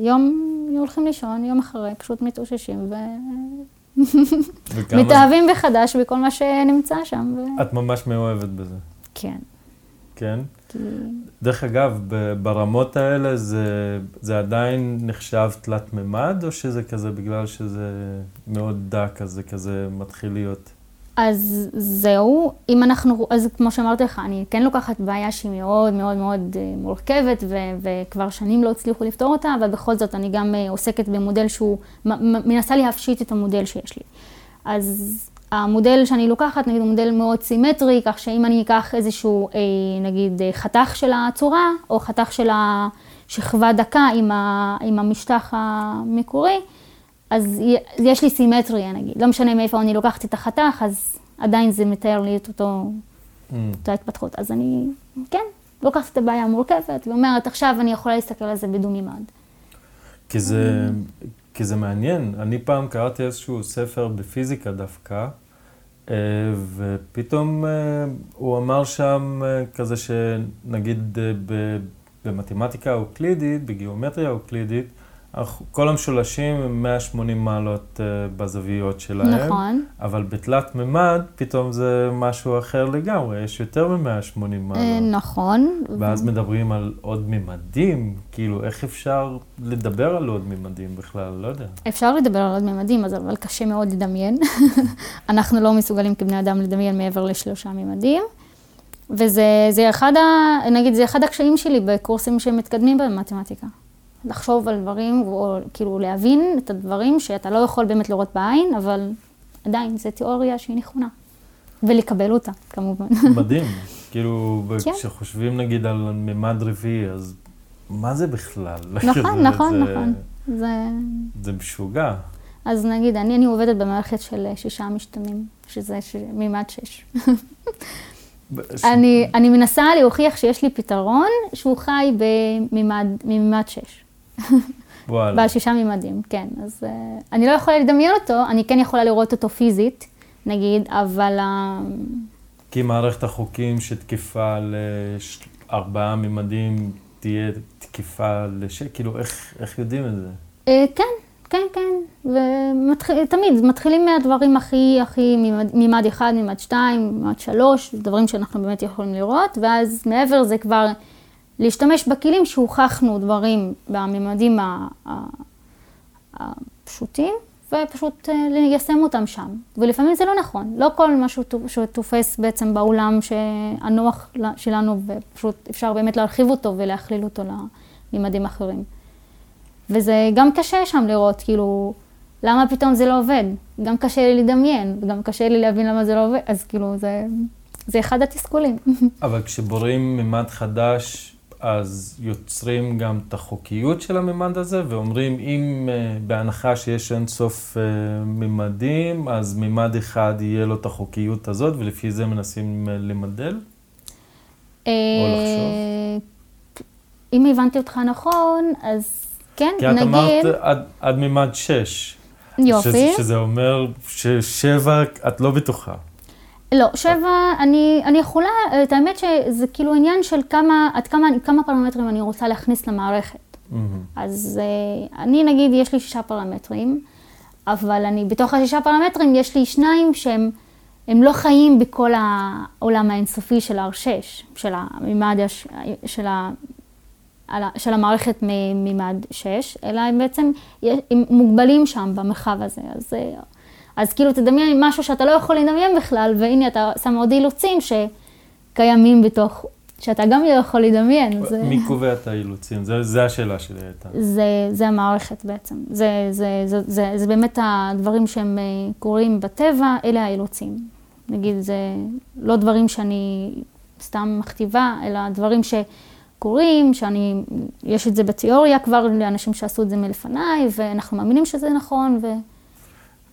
ויום הולכים לישון, יום אחרי, פשוט מתאוששים, וכמה- ומתאהבים מחדש בכל מה שנמצא שם. ו... את ממש מאוהבת בזה, כן, כן? דרך אגב, ברמות האלה זה, זה עדיין נחשב תלת מימד, או שזה כזה בגלל שזה מאוד דק, אז זה כזה מתחיל להיות? אז זהו, אם אנחנו, אז כמו שאמרתי לך, אני כן לוקחת בעיה שהיא מאוד מאוד מאוד אה, מורכבת, ו- וכבר שנים לא הצליחו לפתור אותה, אבל בכל זאת אני גם אה, עוסקת במודל שהוא, מנסה להפשיט את המודל שיש לי. אז המודל שאני לוקחת, נגיד, הוא מודל מאוד סימטרי, כך שאם אני אקח איזשהו, אה, נגיד, אה, חתך של הצורה, או חתך של השכבה דקה עם, ה- עם המשטח המקורי, אז יש לי סימטריה נגיד, לא משנה מאיפה אני לוקחת את החתך, אז עדיין זה מתאר לי את אותו, Mm. אותה התפתחות. אז אני, כן, לוקחת את הבעיה המורכבת ואומרת, עכשיו אני יכולה להסתכל על זה בדו-מימד. כי זה, כי זה מעניין. אני פעם קראתי איזשהו ספר בפיזיקה דווקא, ופתאום אה, הוא אמר שם אה, כזה שנגיד במתמטיקה אוקלידית, בגיאומטריה אוקלידית, כל המשולשים הם 180 מעלות בזוויות שלהם. נכון. אבל בתלת מימד, פתאום זה משהו אחר לגמרי, יש יותר מ-180 מעלות. נכון. ואז מדברים על עוד מימדים, כאילו, איך אפשר לדבר על עוד מימדים בכלל? לא יודע. אפשר לדבר על עוד מימדים, אבל קשה מאוד לדמיין. אנחנו לא מסוגלים כבני אדם לדמיין מעבר לשלושה מימדים. וזה אחד, ה, נגיד, זה אחד הקשיים שלי בקורסים שמתקדמים במתמטיקה. לחשוב על דברים, או כאילו להבין את הדברים שאתה לא יכול באמת לראות בעין, אבל עדיין, זו תיאוריה שהיא נכונה. ולקבל אותה, כמובן. מדהים. כאילו, כן. כשחושבים נגיד על ממד רביעי, אז מה זה בכלל? נכון, נכון, נכון. זה... זה משוגע. אז נגיד, אני, אני עובדת במערכת של שישה משתנים, שזה ש... מימד שש. ש... אני, אני מנסה להוכיח שיש לי פתרון שהוא חי במימד, במימד שש. וואלה. בעל שישה מימדים, כן. אז uh, אני לא יכולה לדמיין אותו, אני כן יכולה לראות אותו פיזית, נגיד, אבל... Uh... כי מערכת החוקים שתקפה לארבעה מימדים תהיה תקיפה לש... כאילו, איך, איך יודעים את זה? Uh, כן, כן, כן. ותמיד, ומתח... מתחילים מהדברים הכי, הכי מימד, מימד אחד, מימד שתיים, מימד שלוש, דברים שאנחנו באמת יכולים לראות, ואז מעבר זה כבר... להשתמש בכלים שהוכחנו דברים בממדים הפשוטים, ופשוט אה, ליישם אותם שם. ולפעמים זה לא נכון. לא כל מה שתופס בעצם בעולם הנוח שלנו, ופשוט אפשר באמת להרחיב אותו ולהכליל אותו לממדים אחרים. וזה גם קשה שם לראות, כאילו, למה פתאום זה לא עובד? גם קשה לי לדמיין, וגם קשה לי להבין למה זה לא עובד, אז כאילו, זה, זה אחד התסכולים. אבל כשבוראים ממד חדש, אז יוצרים גם את החוקיות של הממד הזה, ואומרים, אם uh, בהנחה שיש אינסוף uh, ממדים, אז ממד אחד יהיה לו את החוקיות הזאת, ולפי זה מנסים uh, למדל? או לחשוב? אם הבנתי אותך נכון, אז כן, נגיד... כי את אמרת עד, עד ממד שש. יופי. שזה, שזה אומר ששבע, את לא בטוחה. לא, שבע, אני, אני יכולה, את האמת שזה כאילו עניין של כמה, עד כמה, כמה פרמטרים אני רוצה להכניס למערכת. Mm-hmm. אז אה, אני נגיד, יש לי שישה פרמטרים, אבל אני, בתוך השישה פרמטרים יש לי שניים שהם הם לא חיים בכל העולם האינסופי של R6, של הממד, של, ה, של המערכת מממד 6, אלא הם בעצם הם מוגבלים שם במרחב הזה. אז אה, אז כאילו תדמיין משהו שאתה לא יכול לדמיין בכלל, והנה אתה שם עוד אילוצים שקיימים בתוך, שאתה גם לא יכול לדמיין. זה... מי קובע את האילוצים? זה, זה השאלה שלי הייתה. זה, זה המערכת בעצם. זה, זה, זה, זה, זה באמת הדברים שהם אה, קורים בטבע, אלה האילוצים. נגיד, זה לא דברים שאני סתם מכתיבה, אלא דברים שקורים, שאני, יש את זה בתיאוריה כבר לאנשים שעשו את זה מלפניי, ואנחנו מאמינים שזה נכון, ו...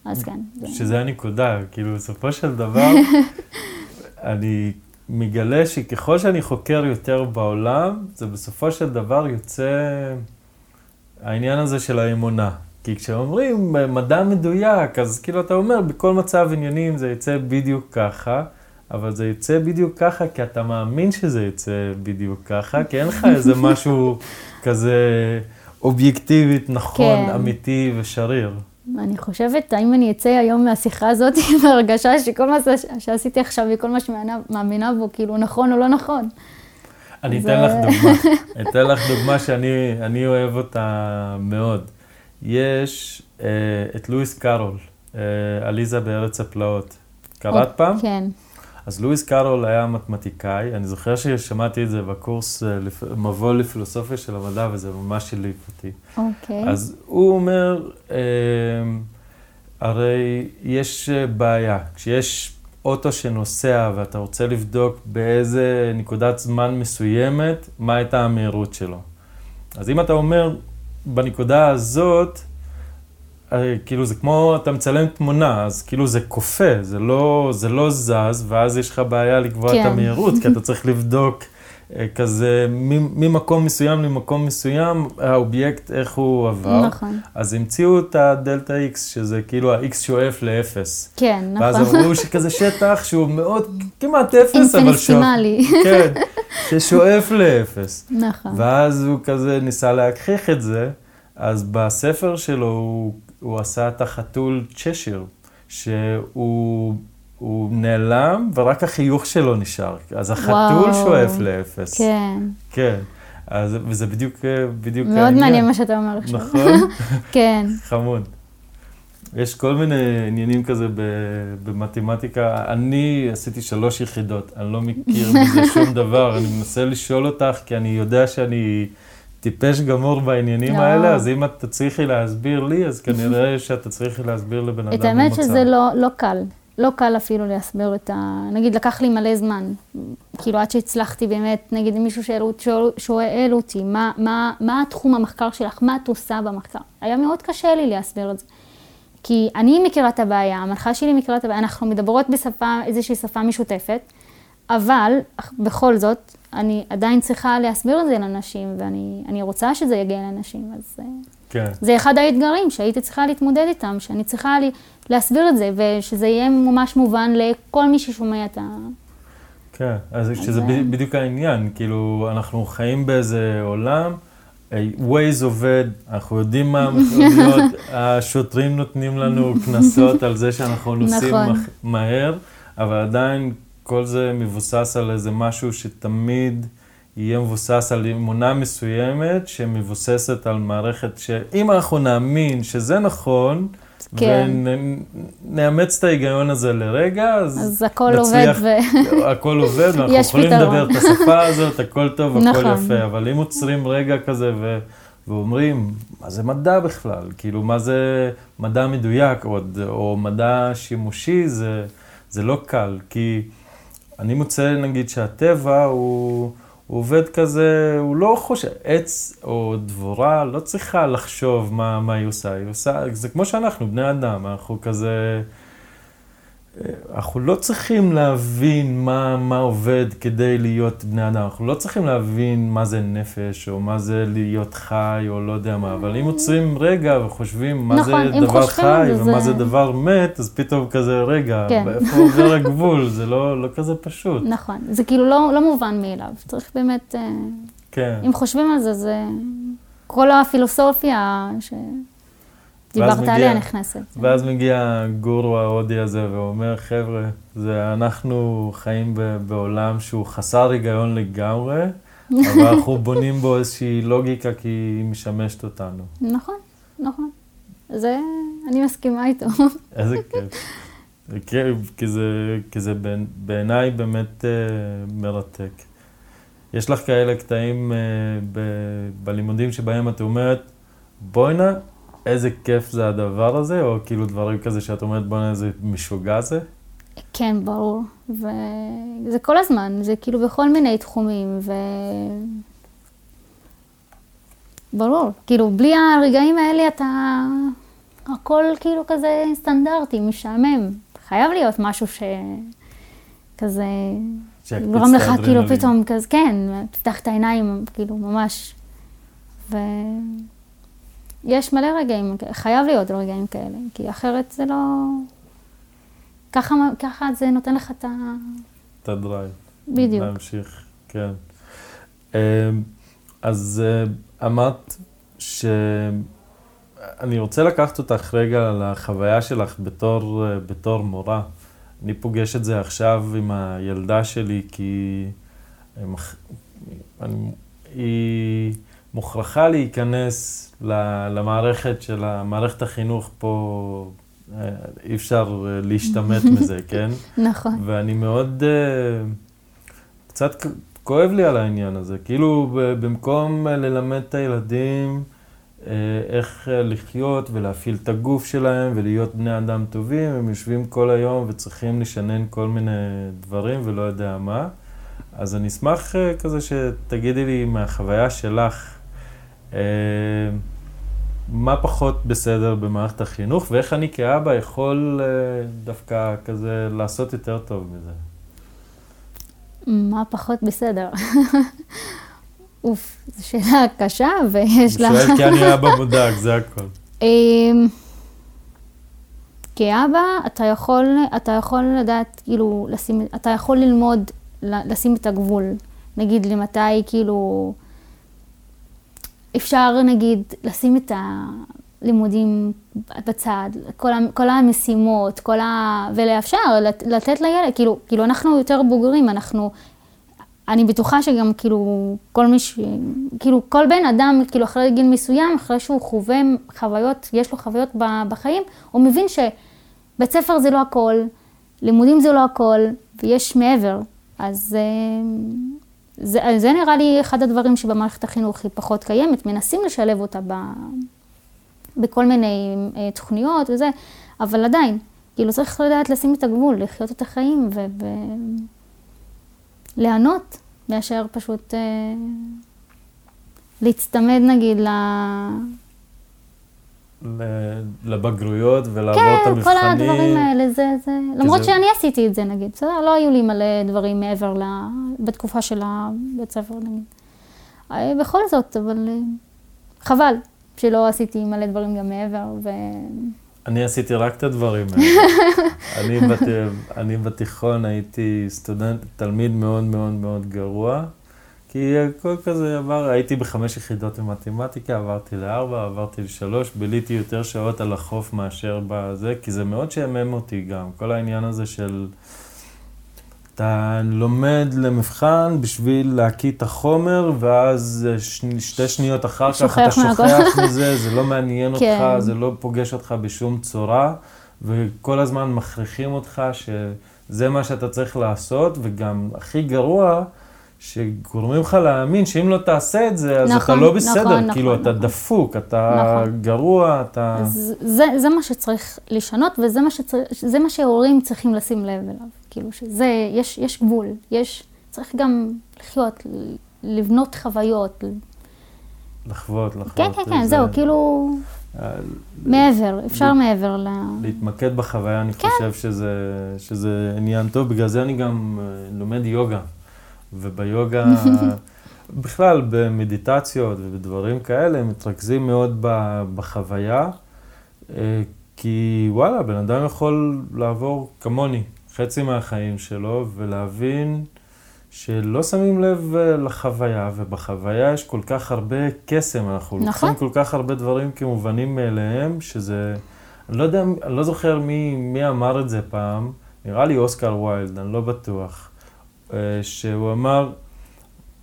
אז כן. שזה הנקודה, כאילו בסופו של דבר, אני מגלה שככל שאני חוקר יותר בעולם, זה בסופו של דבר יוצא העניין הזה של האמונה. כי כשאומרים מדע מדויק, אז כאילו אתה אומר, בכל מצב עניינים זה יצא בדיוק ככה, אבל זה יצא בדיוק ככה כי אתה מאמין שזה יצא בדיוק ככה, כי אין לך איזה משהו כזה אובייקטיבית, נכון, כן. אמיתי ושריר. אני חושבת, האם אני אצא היום מהשיחה הזאת עם הרגשה שכל מה שעשיתי עכשיו וכל מה שמאמינה בו, כאילו נכון או לא נכון. אני אתן לך דוגמה. אתן לך דוגמה שאני אוהב אותה מאוד. יש אה, את לואיס קארול, אה, עליזה בארץ הפלאות. קראת פעם? כן. אז לואיס קארול היה מתמטיקאי, אני זוכר ששמעתי את זה בקורס אה, מבוא לפילוסופיה של המדע, וזה ממש הליף אותי. אוקיי. אז הוא אומר, אה, הרי יש אה, בעיה, כשיש אוטו שנוסע ואתה רוצה לבדוק באיזה נקודת זמן מסוימת, מה הייתה המהירות שלו. אז אם אתה אומר, בנקודה הזאת, כאילו זה כמו, אתה מצלם תמונה, אז כאילו זה כופה, זה לא, זה לא זז, ואז יש לך בעיה לקבוע כן. את המהירות, כי אתה צריך לבדוק אה, כזה ממקום מסוים למקום מסוים, האובייקט, איך הוא עבר. נכון. אז המציאו את הדלתה X, שזה כאילו ה-X שואף לאפס. כן, נכון. ואז אמרו שכזה שטח שהוא מאוד, כמעט אפס, אבל שואף. כן, ששואף לאפס. נכון. ואז הוא כזה ניסה להגחיך את זה, אז בספר שלו הוא, הוא עשה את החתול צ'שיר, שהוא... הוא נעלם, ורק החיוך שלו נשאר. אז החתול וואו. שואף לאפס. כן. כן. אז, וזה בדיוק, בדיוק מאוד העניין. מעניין מה שאתה אומר עכשיו. נכון? כן. חמוד. יש כל מיני עניינים כזה במתמטיקה. אני עשיתי שלוש יחידות, אני לא מכיר מזה שום דבר. אני מנסה לשאול אותך, כי אני יודע שאני טיפש גמור בעניינים לא. האלה, אז אם את תצליחי להסביר לי, אז כנראה שאת תצליחי להסביר לבן אדם את האמת ממוצע. שזה לא, לא קל. לא קל אפילו להסביר את ה... נגיד, לקח לי מלא זמן. כאילו, עד שהצלחתי באמת, נגיד, מישהו שואל, שואל, שואל אותי, מה, מה, מה התחום המחקר שלך, מה את עושה במחקר? היה מאוד קשה לי להסביר את זה. כי אני מכירה את הבעיה, המנחה שלי מכירה את הבעיה, אנחנו מדברות בשפה, איזושהי שפה משותפת, אבל בכל זאת, אני עדיין צריכה להסביר את זה לאנשים, ואני אני רוצה שזה יגיע לאנשים, אז... אה, כן. זה אחד האתגרים שהייתי צריכה להתמודד איתם, שאני צריכה לי, להסביר את זה, ושזה יהיה ממש מובן לכל מי ששומע את ה... כן, אז שזה זה- בדיוק העניין, כאילו, אנחנו חיים באיזה עולם, אה, Waze עובד, אנחנו יודעים מה המכוניות, השוטרים נותנים לנו קנסות על זה שאנחנו נוסעים נכון. מח- מהר, אבל עדיין כל זה מבוסס על איזה משהו שתמיד יהיה מבוסס על אמונה מסוימת, שמבוססת על מערכת שאם אנחנו נאמין שזה נכון, כן. ונאמץ את ההיגיון הזה לרגע, אז, אז הכל נצליח- עובד ו... הכל עובד, ואנחנו יכולים פתרון. לדבר את השפה הזאת, הכל טוב, הכל נכון. יפה, אבל אם עוצרים רגע כזה ו... ואומרים, מה זה מדע בכלל? כאילו, מה זה מדע מדויק, או, או מדע שימושי, זה, זה לא קל, כי אני מוצא, נגיד, שהטבע הוא... הוא עובד כזה, הוא לא חושב, עץ או דבורה לא צריכה לחשוב מה, מה היא עושה, היא עושה, זה כמו שאנחנו, בני אדם, אנחנו כזה, אנחנו לא צריכים להבין מה, מה עובד כדי להיות בני אדם, אנחנו לא צריכים להבין מה זה נפש, או מה זה להיות חי, או לא יודע מה, אבל אם עוצרים רגע וחושבים מה נכון, זה דבר חי זה, ומה זה- דבר מת, אז פתאום כזה, רגע, כן. איפה עובר הגבול? זה לא, לא כזה פשוט. נכון, זה כאילו לא, לא מובן מאליו, צריך באמת, אה, כן. אם חושבים על זה, זה כל הפילוסופיה שדיברת מגיע- עליה נכנסת. ואז מגיע הגורו ההודי הזה ואומר, חבר'ה, זה אנחנו חיים בעולם שהוא חסר היגיון לגמרי, אבל אנחנו בונים בו איזושהי לוגיקה כי היא משמשת אותנו. נכון, נכון. זה, אני מסכימה איתו. איזה כיף. כיף, כי זה, כי זה בעיני- בעיניי באמת אה, מרתק. יש לך כאלה קטעים אה, ב, בלימודים שבהם את אומרת, בואנה, איזה כיף זה הדבר הזה, או כאילו דברים כזה שאת אומרת, בואנה, איזה משוגע זה? כן, ברור. וזה כל הזמן, זה כאילו בכל מיני תחומים, ו... ברור, כאילו בלי הרגעים האלה אתה... הכל כאילו כזה סטנדרטי, משעמם. חייב להיות משהו שכזה... שיקפיץ גורם לך כאילו. פתאום כזה, כן, תפתח את העיניים, כאילו ממש. ו... יש מלא רגעים, חייב להיות רגעים כאלה, כי אחרת זה לא... ככה, ככה זה נותן לך את ה... את הדרייב. בדיוק. להמשיך, כן. אמ, אז אה, אמרת ש... אני רוצה לקחת אותך רגע לחוויה שלך בתור, אה, בתור מורה. אני פוגש את זה עכשיו עם הילדה שלי, כי הם, אני, היא מוכרחה להיכנס למערכת של מערכת החינוך פה, אה, אי אפשר אה, להשתמט מזה, כן? נכון. ואני מאוד, אה, קצת כואב לי על העניין הזה. כאילו, במקום ללמד את הילדים איך לחיות ולהפעיל את הגוף שלהם ולהיות בני אדם טובים, הם יושבים כל היום וצריכים לשנן כל מיני דברים ולא יודע מה. אז אני אשמח כזה שתגידי לי מהחוויה שלך, מה פחות בסדר במערכת החינוך, ואיך אני כאבא יכול אה, דווקא כזה לעשות יותר טוב מזה. מה פחות בסדר? אוף, זו שאלה קשה ויש לה... שואל כי אני אבא מודאג, זה הכל. אמ, כאבא, אתה יכול, אתה יכול לדעת, כאילו, לשים, אתה יכול ללמוד, לשים את הגבול. נגיד, למתי, כאילו, אפשר, נגיד, לשים את הלימודים בצד, כל, כל המשימות, כל ה... ולאפשר, לתת לילד, כאילו, כאילו, אנחנו יותר בוגרים, אנחנו... אני בטוחה שגם כאילו כל מי ש... כאילו כל בן אדם, כאילו אחרי גיל מסוים, אחרי שהוא חווה חוויות, יש לו חוויות בחיים, הוא מבין שבית ספר זה לא הכל, לימודים זה לא הכל, ויש מעבר. אז אה, זה, זה נראה לי אחד הדברים שבמערכת החינוך היא פחות קיימת, מנסים לשלב אותה ב, בכל מיני אה, תוכניות וזה, אבל עדיין, כאילו צריך לדעת לשים את הגבול, לחיות את החיים ו... ו... ליהנות, מאשר פשוט אה, להצטמד נגיד ל... לבגרויות ולעבור כן, את המבחנים. כן, כל הדברים האלה, זה, זה... למרות זה... שאני עשיתי את זה נגיד, בסדר? לא היו לי מלא דברים מעבר ל... בתקופה של הבית ספר נגיד. אה, בכל זאת, אבל אה, חבל שלא עשיתי מלא דברים גם מעבר, ו... אני עשיתי רק את הדברים האלה. אני, בת, אני בתיכון הייתי סטודנט, תלמיד מאוד מאוד מאוד גרוע, כי הכל כזה עבר, הייתי בחמש יחידות במתמטיקה, עברתי לארבע, עברתי לשלוש, ביליתי יותר שעות על החוף מאשר בזה, כי זה מאוד שעמם אותי גם, כל העניין הזה של... אתה לומד למבחן בשביל להקיא את החומר, ואז שתי שניות אחר כך אתה שוכח מזה, זה לא מעניין אותך, כן. זה לא פוגש אותך בשום צורה, וכל הזמן מכריחים אותך שזה מה שאתה צריך לעשות, וגם הכי גרוע, שגורמים לך להאמין שאם לא תעשה את זה, אז נכון, אתה לא בסדר, נכון, כאילו נכון, אתה נכון. דפוק, אתה נכון. גרוע, אתה... זה, זה מה שצריך לשנות, וזה מה, שצריך, מה שהורים צריכים לשים לב אליו. כאילו שזה, יש, יש גבול, יש, צריך גם לחיות, לבנות חוויות. לחוות, לחוות. כן, כן, כן, זהו, כאילו, אה, מעבר, אפשר מעבר ל... להתמקד בחוויה, אני כן. חושב שזה, שזה עניין טוב, בגלל זה אני גם אה, לומד יוגה. וביוגה, בכלל במדיטציות ובדברים כאלה, מתרכזים מאוד בחוויה, אה, כי וואלה, בן אדם יכול לעבור כמוני חצי מהחיים שלו ולהבין שלא שמים לב אה, לחוויה, ובחוויה יש כל כך הרבה קסם, אנחנו נכון. לוקחים כל כך הרבה דברים כמובנים מאליהם, שזה, אני לא יודע, אני לא זוכר מי, מי אמר את זה פעם, נראה לי אוסקר ויילד, אני לא בטוח. אה, שהוא אמר,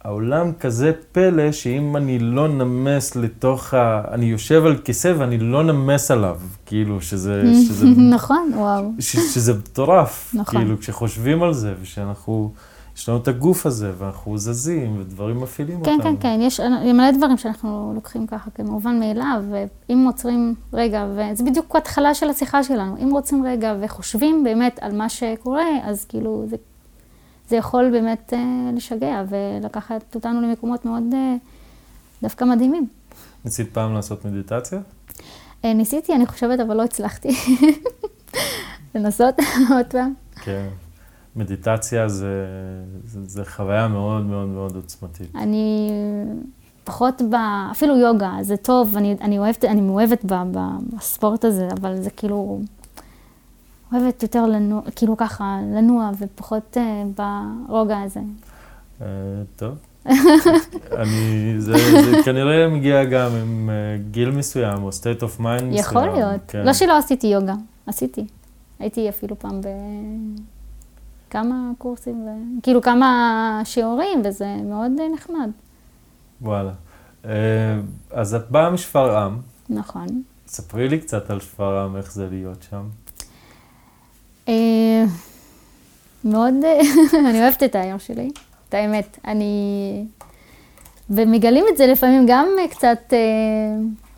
העולם כזה פלא שאם אני לא נמס לתוך ה... אני יושב על כיסא ואני לא נמס עליו, כאילו, שזה... שזה נכון, וואו. ש, שזה מטורף, נכון. כאילו, כשחושבים על זה, ושאנחנו... יש לנו את הגוף הזה, ואנחנו זזים, ודברים מפעילים כן, אותנו. כן, כן, יש מלא דברים שאנחנו לוקחים ככה כמובן מאליו, ואם עוצרים רגע, וזה בדיוק התחלה של השיחה שלנו, אם רוצים רגע וחושבים באמת על מה שקורה, אז כאילו, זה זה יכול באמת אה, לשגע ולקחת אותנו למקומות מאוד אה, דווקא מדהימים. ניסית פעם לעשות מדיטציה? אה, ניסיתי, אני חושבת, אבל לא הצלחתי. לנסות עוד פעם. כן. מדיטציה זה, זה, זה חוויה מאוד מאוד מאוד עוצמתית. אני פחות ב... אפילו יוגה, זה טוב, אני, אני אוהבת, אני מאוהבת ב, ב, בספורט הזה, אבל זה כאילו... אוהבת יותר לנוע, כאילו ככה, לנוע ופחות uh, ברוגע הזה. Uh, טוב. אני, זה, זה כנראה מגיע גם עם uh, גיל מסוים, או state of mind מסוים. יכול להיות. כן. לא שלא עשיתי יוגה, עשיתי. הייתי אפילו פעם בכמה קורסים, ו... כאילו כמה שיעורים, וזה מאוד נחמד. וואלה. אז את באה משפרעם. נכון. ספרי לי קצת על שפרעם, איך זה להיות שם. אה, מאוד, אני אוהבת את העיר שלי, את האמת. אני... ומגלים את זה לפעמים גם קצת, אה,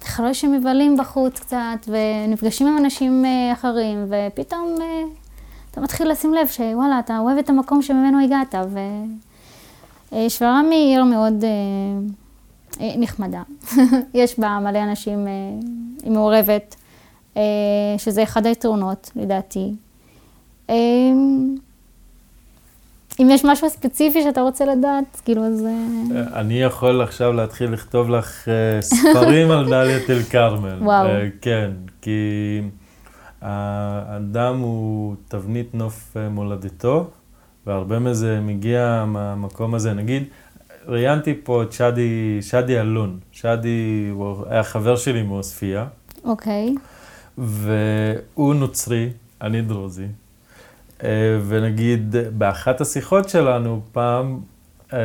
אחרי שמבלים בחוץ קצת, ונפגשים עם אנשים אה, אחרים, ופתאום אתה מתחיל לשים לב שוואלה, אתה אוהב את המקום שממנו הגעת, ושפרעם היא עיר מאוד נחמדה. יש בה מלא אנשים, היא מעורבת, שזה אחד היתרונות, לדעתי. אמ, אם יש משהו ספציפי שאתה רוצה לדעת, כאילו, אז... אה, אני יכול עכשיו להתחיל לכתוב לך אה, ספרים על דאלית אל כרמל. וואו. אה, כן, כי האדם הוא תבנית נוף מולדתו, והרבה מזה מגיע מהמקום הזה. נגיד, ראיינתי פה את שדי, שדי אלון. שדי הוא היה חבר שלי מעוספיא. אוקיי. והוא נוצרי, אני דרוזי. אה, ונגיד, באחת השיחות שלנו פעם, אה,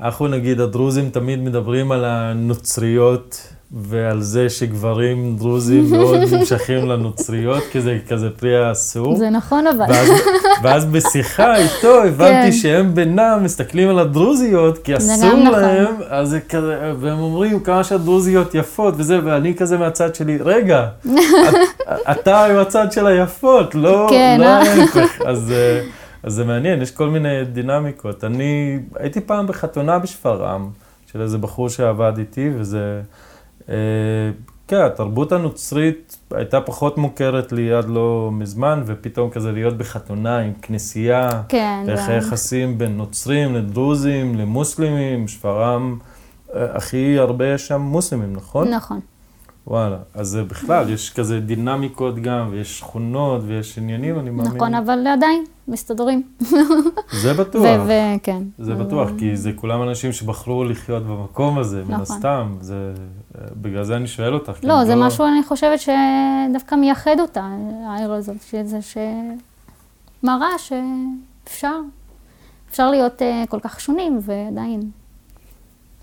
אנחנו נגיד, הדרוזים תמיד מדברים על הנוצריות ועל זה שגברים דרוזים מאוד נמשכים לנוצריות, כי זה כזה פרי האסור. זה נכון אבל. ואז, ואז בשיחה איתו הבנתי כן. שהם בינם מסתכלים על הדרוזיות, כי אסור נכון. להם, נכון. אז זה כזה, והם אומרים כמה שהדרוזיות יפות וזה, ואני כזה מהצד שלי, רגע, את, אתה עם הצד של היפות, לא, כן, לא? ההפך. אז... אה, אז זה מעניין, יש כל מיני דינמיקות. אני הייתי פעם בחתונה בשפרעם, של איזה בחור שעבד איתי, וזה... אה, כן, התרבות הנוצרית הייתה פחות מוכרת לי עד לא מזמן, ופתאום כזה להיות בחתונה עם כנסייה, כן, איך היחסים בין נוצרים לדרוזים, למוסלמים, שפרעם, אה, הכי הרבה יש שם מוסלמים, נכון? נכון. וואלה, אז זה בכלל, יש כזה דינמיקות גם, ויש שכונות, ויש עניינים, אני מאמין. נכון, אבל עדיין, מסתדרים. זה בטוח. כן. זה בטוח, כי זה כולם אנשים שבחרו לחיות במקום הזה, מן נכון. הסתם. זה, בגלל זה אני שואל אותך. לא, זה לא... משהו, אני חושבת, שדווקא מייחד אותה, העיר הזאת, שזה שמראה שאפשר, אפשר להיות uh, כל כך שונים, ועדיין.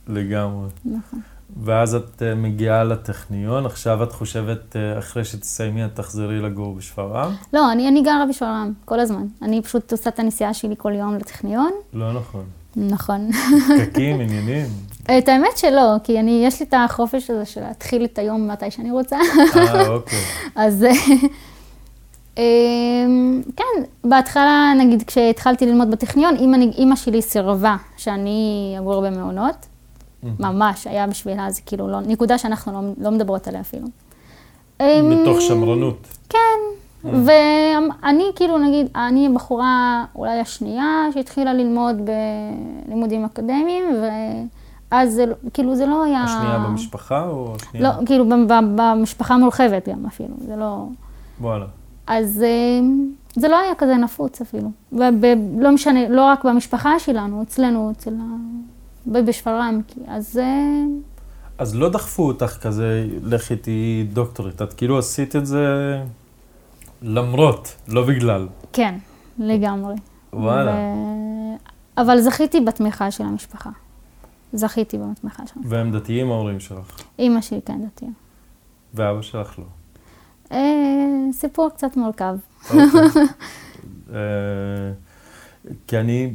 לגמרי. נכון. ואז את אה, מגיעה לטכניון, עכשיו את חושבת, אה, אחרי שתסיימי, את תחזרי לגור בשפרעם? לא, אני, אני גרה בשפרעם, כל הזמן. אני פשוט עושה את הנסיעה שלי כל יום לטכניון. לא נכון. נכון. פקקים, עניינים. את האמת שלא, כי אני, יש לי את החופש הזה של להתחיל את היום מתי שאני רוצה. אה, אוקיי. אז אמ, כן, בהתחלה, נגיד, כשהתחלתי ללמוד בטכניון, אימא שלי סירבה שאני אגור במעונות. ממש, היה בשבילה, זה כאילו לא, נקודה שאנחנו לא, לא מדברות עליה אפילו. מתוך אמ, שמרנות. כן, ואני כאילו, נגיד, אני בחורה אולי השנייה שהתחילה ללמוד בלימודים אקדמיים, ואז זה, כאילו, זה לא היה... השנייה במשפחה או השנייה? לא, כאילו, במשפחה מורחבת גם אפילו, זה לא... וואלה. אז אמ, זה לא היה כזה נפוץ אפילו. ולא משנה, לא רק במשפחה שלנו, אצלנו, אצל. בשפרעם, אז... אה, אז לא דחפו אותך כזה, לכי תהיי דוקטורית, את כאילו עשית את זה למרות, לא בגלל. כן, לגמרי. וואלה. ו... אבל זכיתי בתמיכה של המשפחה. זכיתי בתמיכה שלהם. והם דתיים ההורים שלך? אימא שלי כן דתייה. ואבא שלך לא? אה, סיפור קצת מורכב. אוקיי. אה, כי אני...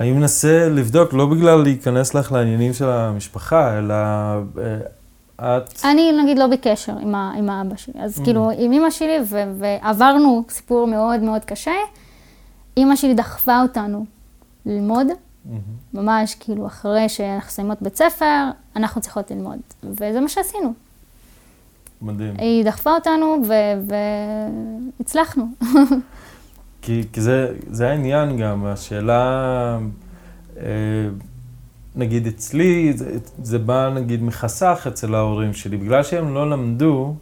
אני מנסה לבדוק, לא בגלל להיכנס לך לעניינים של המשפחה, אלא אה, את... אני נגיד לא בקשר עם, ה, עם האבא שלי, אז mm. כאילו עם אמא שלי, ו, ועברנו סיפור מאוד מאוד קשה. אמא שלי דחפה אותנו ללמוד, mm-hmm. ממש כאילו אחרי שאנחנו מסיימות בית ספר, אנחנו צריכות ללמוד, וזה מה שעשינו. מדהים. היא דחפה אותנו והצלחנו. כי, כי זה, זה העניין גם, השאלה, אה, נגיד אצלי, זה, זה בא נגיד מחסך אצל ההורים שלי, בגלל שהם לא למדו,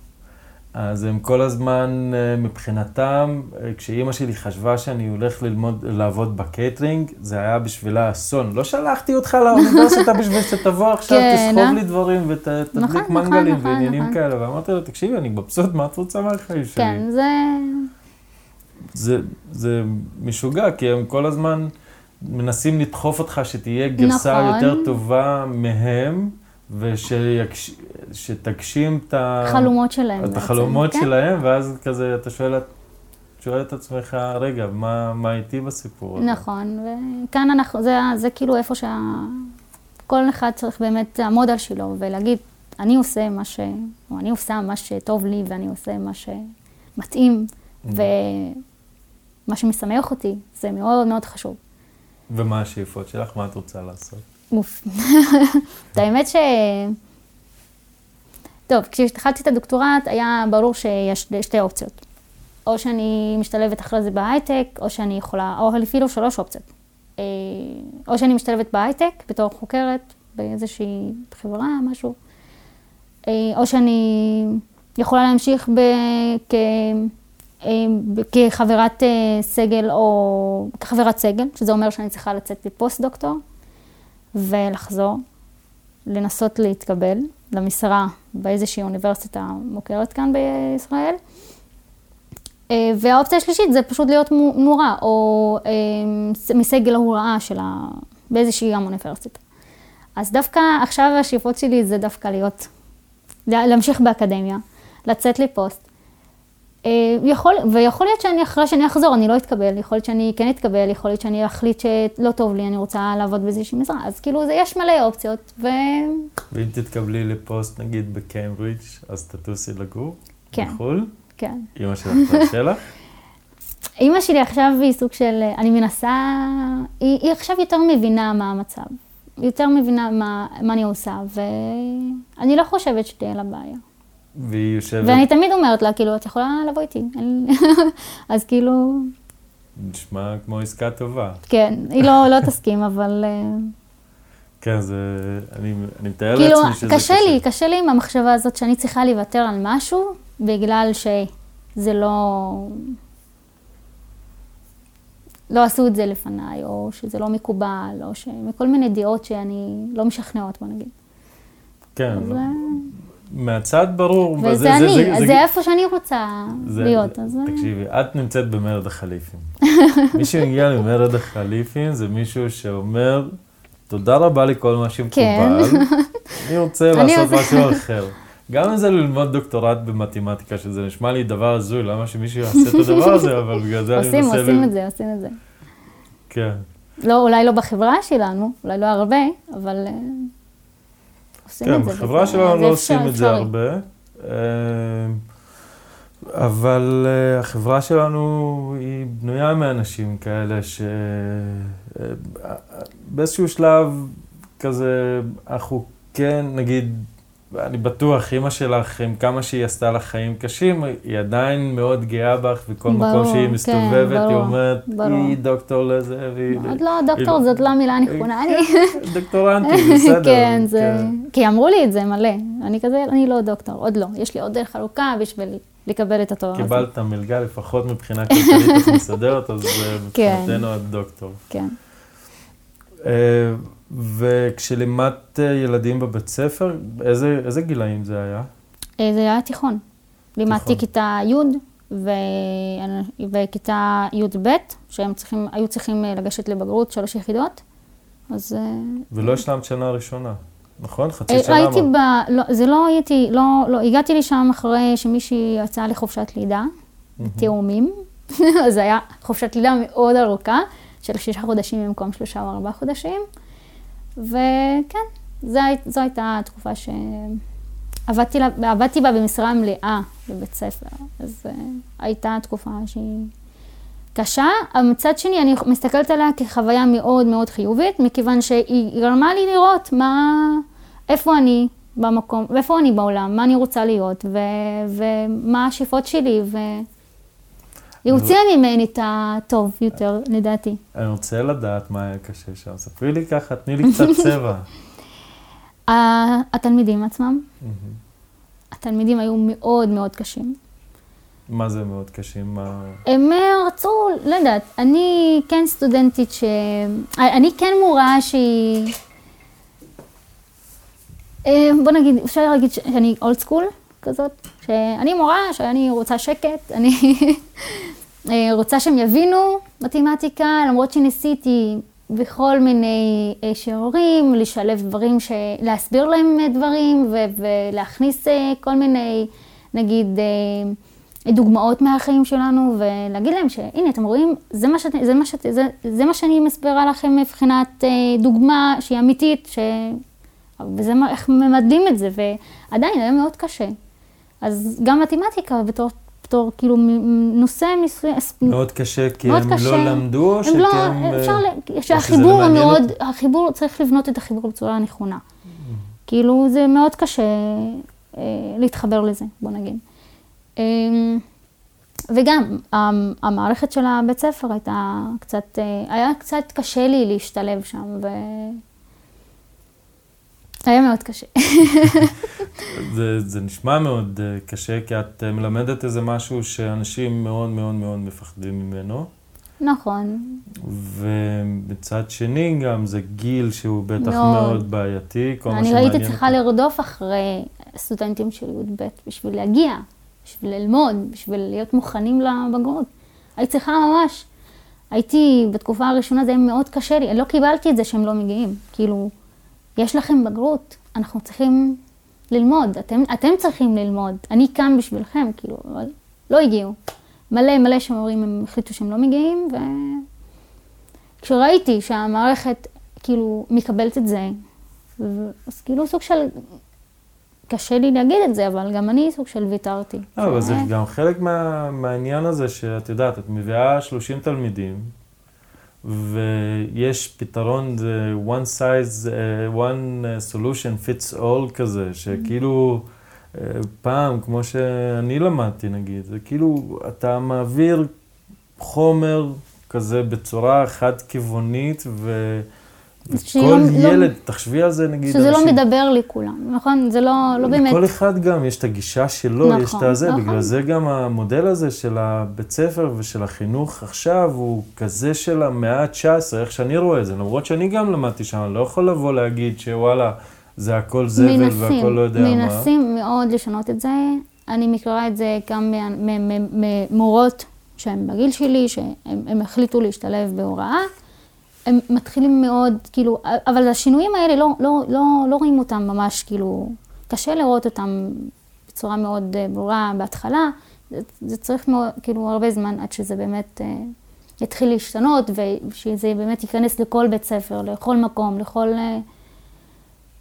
אז הם כל הזמן אה, מבחינתם, אה, כשאימא שלי חשבה שאני הולך ללמוד, לעבוד בקייטרינג, זה היה בשבילה אסון. לא שלחתי אותך לאוניברסיטה בשביל שתבוא עכשיו, כן, תסחוב לי דברים ותדליק נכון, נכון, מנגלים נכון, ועניינים נכון. כאלה. ואמרתי לה, תקשיבי, אני מבסוט, מה את רוצה מהחיים שלי? כן, זה... זה, זה משוגע, כי הם כל הזמן מנסים לדחוף אותך שתהיה גרסה נכון. יותר טובה מהם, ושתגשים את החלומות שלהם. את החלומות כן? שלהם, ואז כזה אתה שואל, שואל את עצמך, רגע, מה, מה איתי בסיפור הזה? נכון, וכאן אנחנו, זה, זה כאילו איפה שה... כל אחד צריך באמת לעמוד על שלו ולהגיד, אני עושה מה ש... או אני עושה מה שטוב לי ואני עושה מה שמתאים, mm-hmm. מה שמשמח אותי, זה מאוד מאוד חשוב. ומה השאיפות שלך? מה את רוצה לעשות? אוף. את האמת ש... טוב, כשהתחלתי את הדוקטורט היה ברור שיש שתי אופציות. או שאני משתלבת אחרי זה בהייטק, או שאני יכולה, או אפילו שלוש אופציות. אה, או שאני משתלבת בהייטק בתור חוקרת באיזושהי חברה, משהו, אה, או שאני יכולה להמשיך ב... כ... אה, כחברת סגל או כחברת סגל, שזה אומר שאני צריכה לצאת בפוסט-דוקטור ולחזור, לנסות להתקבל למשרה באיזושהי אוניברסיטה מוכרת כאן בישראל. אה, והאופציה השלישית זה פשוט להיות מורה, או אה, מסגל ההוראה שלה באיזושהי גם אוניברסיטה. אז דווקא עכשיו השאיפות שלי זה דווקא להיות, להמשיך באקדמיה, לצאת לפוסט. אה, יכול, ויכול להיות שאני אחרי שאני אחזור, אני לא אתקבל, יכול להיות שאני כן אתקבל, יכול להיות שאני אחליט שלא טוב לי, אני רוצה לעבוד באיזושהי משרה, אז כאילו זה, יש מלא אופציות, ו... ואם תתקבלי לפוסט נגיד בקיימברידג', אז תטוסי לגור? כן. בחו"ל? כן. אמא שלך תרשה לך? אמא שלי עכשיו היא סוג של, אני מנסה, היא, היא עכשיו יותר מבינה מה המצב, יותר מבינה מה, מה אני עושה, ואני לא חושבת שתהיה לה בעיה. והיא יושבת... ואני תמיד אומרת לה, כאילו, את יכולה לבוא איתי. אז כאילו... נשמע כמו עסקה טובה. כן, היא לא, לא תסכים, אבל... אה, כן, זה... אני, אני מתאר כאילו, לעצמי שזה קשה. קשה לי, קשה לי עם המחשבה הזאת שאני צריכה לוותר על משהו, בגלל שזה לא... לא עשו את זה לפניי, או שזה לא מקובל, או שמכל מיני דעות שאני לא משכנעות, בוא נגיד. כן. אז... מהצד ברור. וזה זה, אני, זה, זה, זה איפה שאני רוצה זה, להיות. אז... תקשיבי, את נמצאת במרד החליפים. מי שמגיע למרד החליפים זה מישהו שאומר, תודה רבה לכל מה שמקובל, כן. אני רוצה לעשות משהו אחר. גם אם זה ללמוד דוקטורט במתמטיקה, שזה נשמע לי דבר הזוי, למה שמישהו יעשה את הדבר הזה, אבל בגלל זה אני מנסה... עושים, עושים את זה, עושים את זה. כן. לא, אולי לא בחברה שלנו, אולי לא הרבה, אבל אה, עושים כן, את זה. כן, בחברה שלנו לא עושים את זה הרבה. אה, אבל uh, החברה שלנו היא בנויה מאנשים כאלה שבאיזשהו שלב כזה, אנחנו כן, נגיד, אני בטוח, אימא שלך, עם כמה שהיא עשתה לך חיים קשים, היא עדיין מאוד גאה בך, וכל ברור, מקום שהיא כן, מסתובבת, כן, ברור, היא אומרת, ברור. היא דוקטור לזה, והיא... עוד לא, דוקטור היא... זאת לא המילה הנכונה, אני... דוקטורנטית, בסדר. כן, זה... כן. כי אמרו לי את זה מלא. אני כזה, אני לא דוקטור, עוד לא. יש לי עוד דרך ארוכה בשביל לקבל את התואר הזה. קיבלת מלגה, לפחות מבחינה כלכלית את מסדרת, אז כן. מבחינתנו את דוקטור. כן. וכשלימדת אה, ילדים בבית ספר, איזה, איזה גילאים זה היה? אה, זה היה תיכון. לימדתי כיתה י' ו... וכיתה י"ב, שהם צריכים, היו צריכים אה, לגשת לבגרות שלוש יחידות, אז... ולא השלמת שנה ראשונה, נכון? חצי שנה? הייתי ב... לא, זה לא הייתי, לא, לא, הגעתי לשם אחרי שמישהי יצאה לחופשת לידה, תאומים, אז זה היה חופשת לידה מאוד ארוכה, של שישה חודשים במקום שלושה או ארבעה חודשים. וכן, זו, זו הייתה התקופה שעבדתי לה, בה במשרה מלאה בבית ספר, אז uh, הייתה תקופה שהיא קשה. מצד שני, אני מסתכלת עליה כחוויה מאוד מאוד חיובית, מכיוון שהיא גרמה לי לראות מה, איפה אני במקום, איפה אני בעולם, מה אני רוצה להיות, ו, ומה השאיפות שלי, ו... היא הוציאה ממני את הטוב יותר, לדעתי. אני רוצה לדעת מה היה קשה שם. ספרי לי ככה, תני לי קצת צבע. התלמידים עצמם, התלמידים היו מאוד מאוד קשים. מה זה מאוד קשים? מה... הם רצו, לא יודעת, אני כן סטודנטית ש... אני כן מורה שהיא... אה, בוא נגיד, אפשר להגיד שאני אולד סקול כזאת, שאני מורה, שאני רוצה שקט, אני אה, רוצה שהם יבינו מתמטיקה, למרות שניסיתי בכל מיני אה, שיעורים, לשלב דברים, להסביר להם דברים ולהכניס אה, כל מיני, נגיד, דוגמאות מהחיים שלנו, ולהגיד להם שהנה, אתם רואים, זה מה, שאת, זה מה, שאת, זה, זה מה שאני מסבירה לכם מבחינת דוגמה שהיא אמיתית, ש... וזה מה, איך ממדלים את זה, ועדיין היה מאוד קשה. אז גם מתמטיקה בתור בתור כאילו נושא מסוים. מאוד קשה, כי מאוד הם קשה. לא למדו, או שכן... לא, אפשר, ל... שהחיבור לא מאוד, אותי? החיבור, צריך לבנות את החיבור בצורה הנכונה. Mm. כאילו, זה מאוד קשה אה, להתחבר לזה, בוא נגיד. אה, וגם, המ- המערכת של הבית ספר הייתה קצת, אה, היה קצת קשה לי להשתלב שם, ו... היה מאוד קשה. זה, זה נשמע מאוד אה, קשה, כי את אה, מלמדת איזה משהו שאנשים מאוד מאוד מאוד מפחדים ממנו. נכון, ומצד שני גם זה גיל שהוא בטח מאוד. מאוד בעייתי, כל מה אני שמעניין הייתי צריכה. לרדוף אחרי סטודנטים של י"ב בשביל להגיע, בשביל ללמוד, בשביל להיות מוכנים לבגרות. הייתי צריכה ממש. הייתי, בתקופה הראשונה זה היה מאוד קשה לי, לא קיבלתי את זה שהם לא מגיעים. כאילו, יש לכם בגרות, אנחנו צריכים ללמוד, אתם, אתם צריכים ללמוד, אני כאן בשבילכם, כאילו, אבל לא הגיעו. מלא מלא שמורים הם החליטו שהם לא מגיעים, וכשראיתי שהמערכת כאילו מקבלת את זה, ו- אז כאילו סוג של, קשה לי להגיד את זה, אבל גם אני סוג של ויתרתי. לא, אבל זה ש- גם חלק מה, מהעניין הזה שאת יודעת, את מביאה 30 תלמידים, ויש פתרון, זה one size, uh, one uh, solution fits all כזה, שכאילו uh, פעם, כמו שאני למדתי נגיד, זה כאילו, אתה מעביר חומר כזה בצורה חד-כיוונית, ו... וכל לא- לא- ילד, תחשבי על זה נגיד, שזה לא אנשים- מדבר לכולם, נכון? זה לא, לא באמת. לכל אחד גם יש את הגישה שלו, נכון, יש את הזה, נכון. בגלל זה גם המודל הזה של הבית ספר ושל החינוך עכשיו הוא כזה של המאה ה-19, איך שאני רואה את זה, למרות שאני גם למדתי שם, אני לא יכול לבוא להגיד שוואלה, זה הכל זבל והכל לא יודע מה. מנסים מאוד לשנות את זה. אני מכירה את זה גם ממורות שהן בגיל שלי, הם החליטו להשתלב בהוראה. הם מתחילים מאוד, כאילו, אבל השינויים האלה לא, לא, לא, לא רואים אותם ממש, כאילו, קשה לראות אותם בצורה מאוד אה, ברורה בהתחלה. זה, זה צריך מאוד, כאילו, הרבה זמן עד שזה באמת אה, יתחיל להשתנות, ושזה באמת ייכנס לכל בית ספר, לכל מקום, לכל... אה,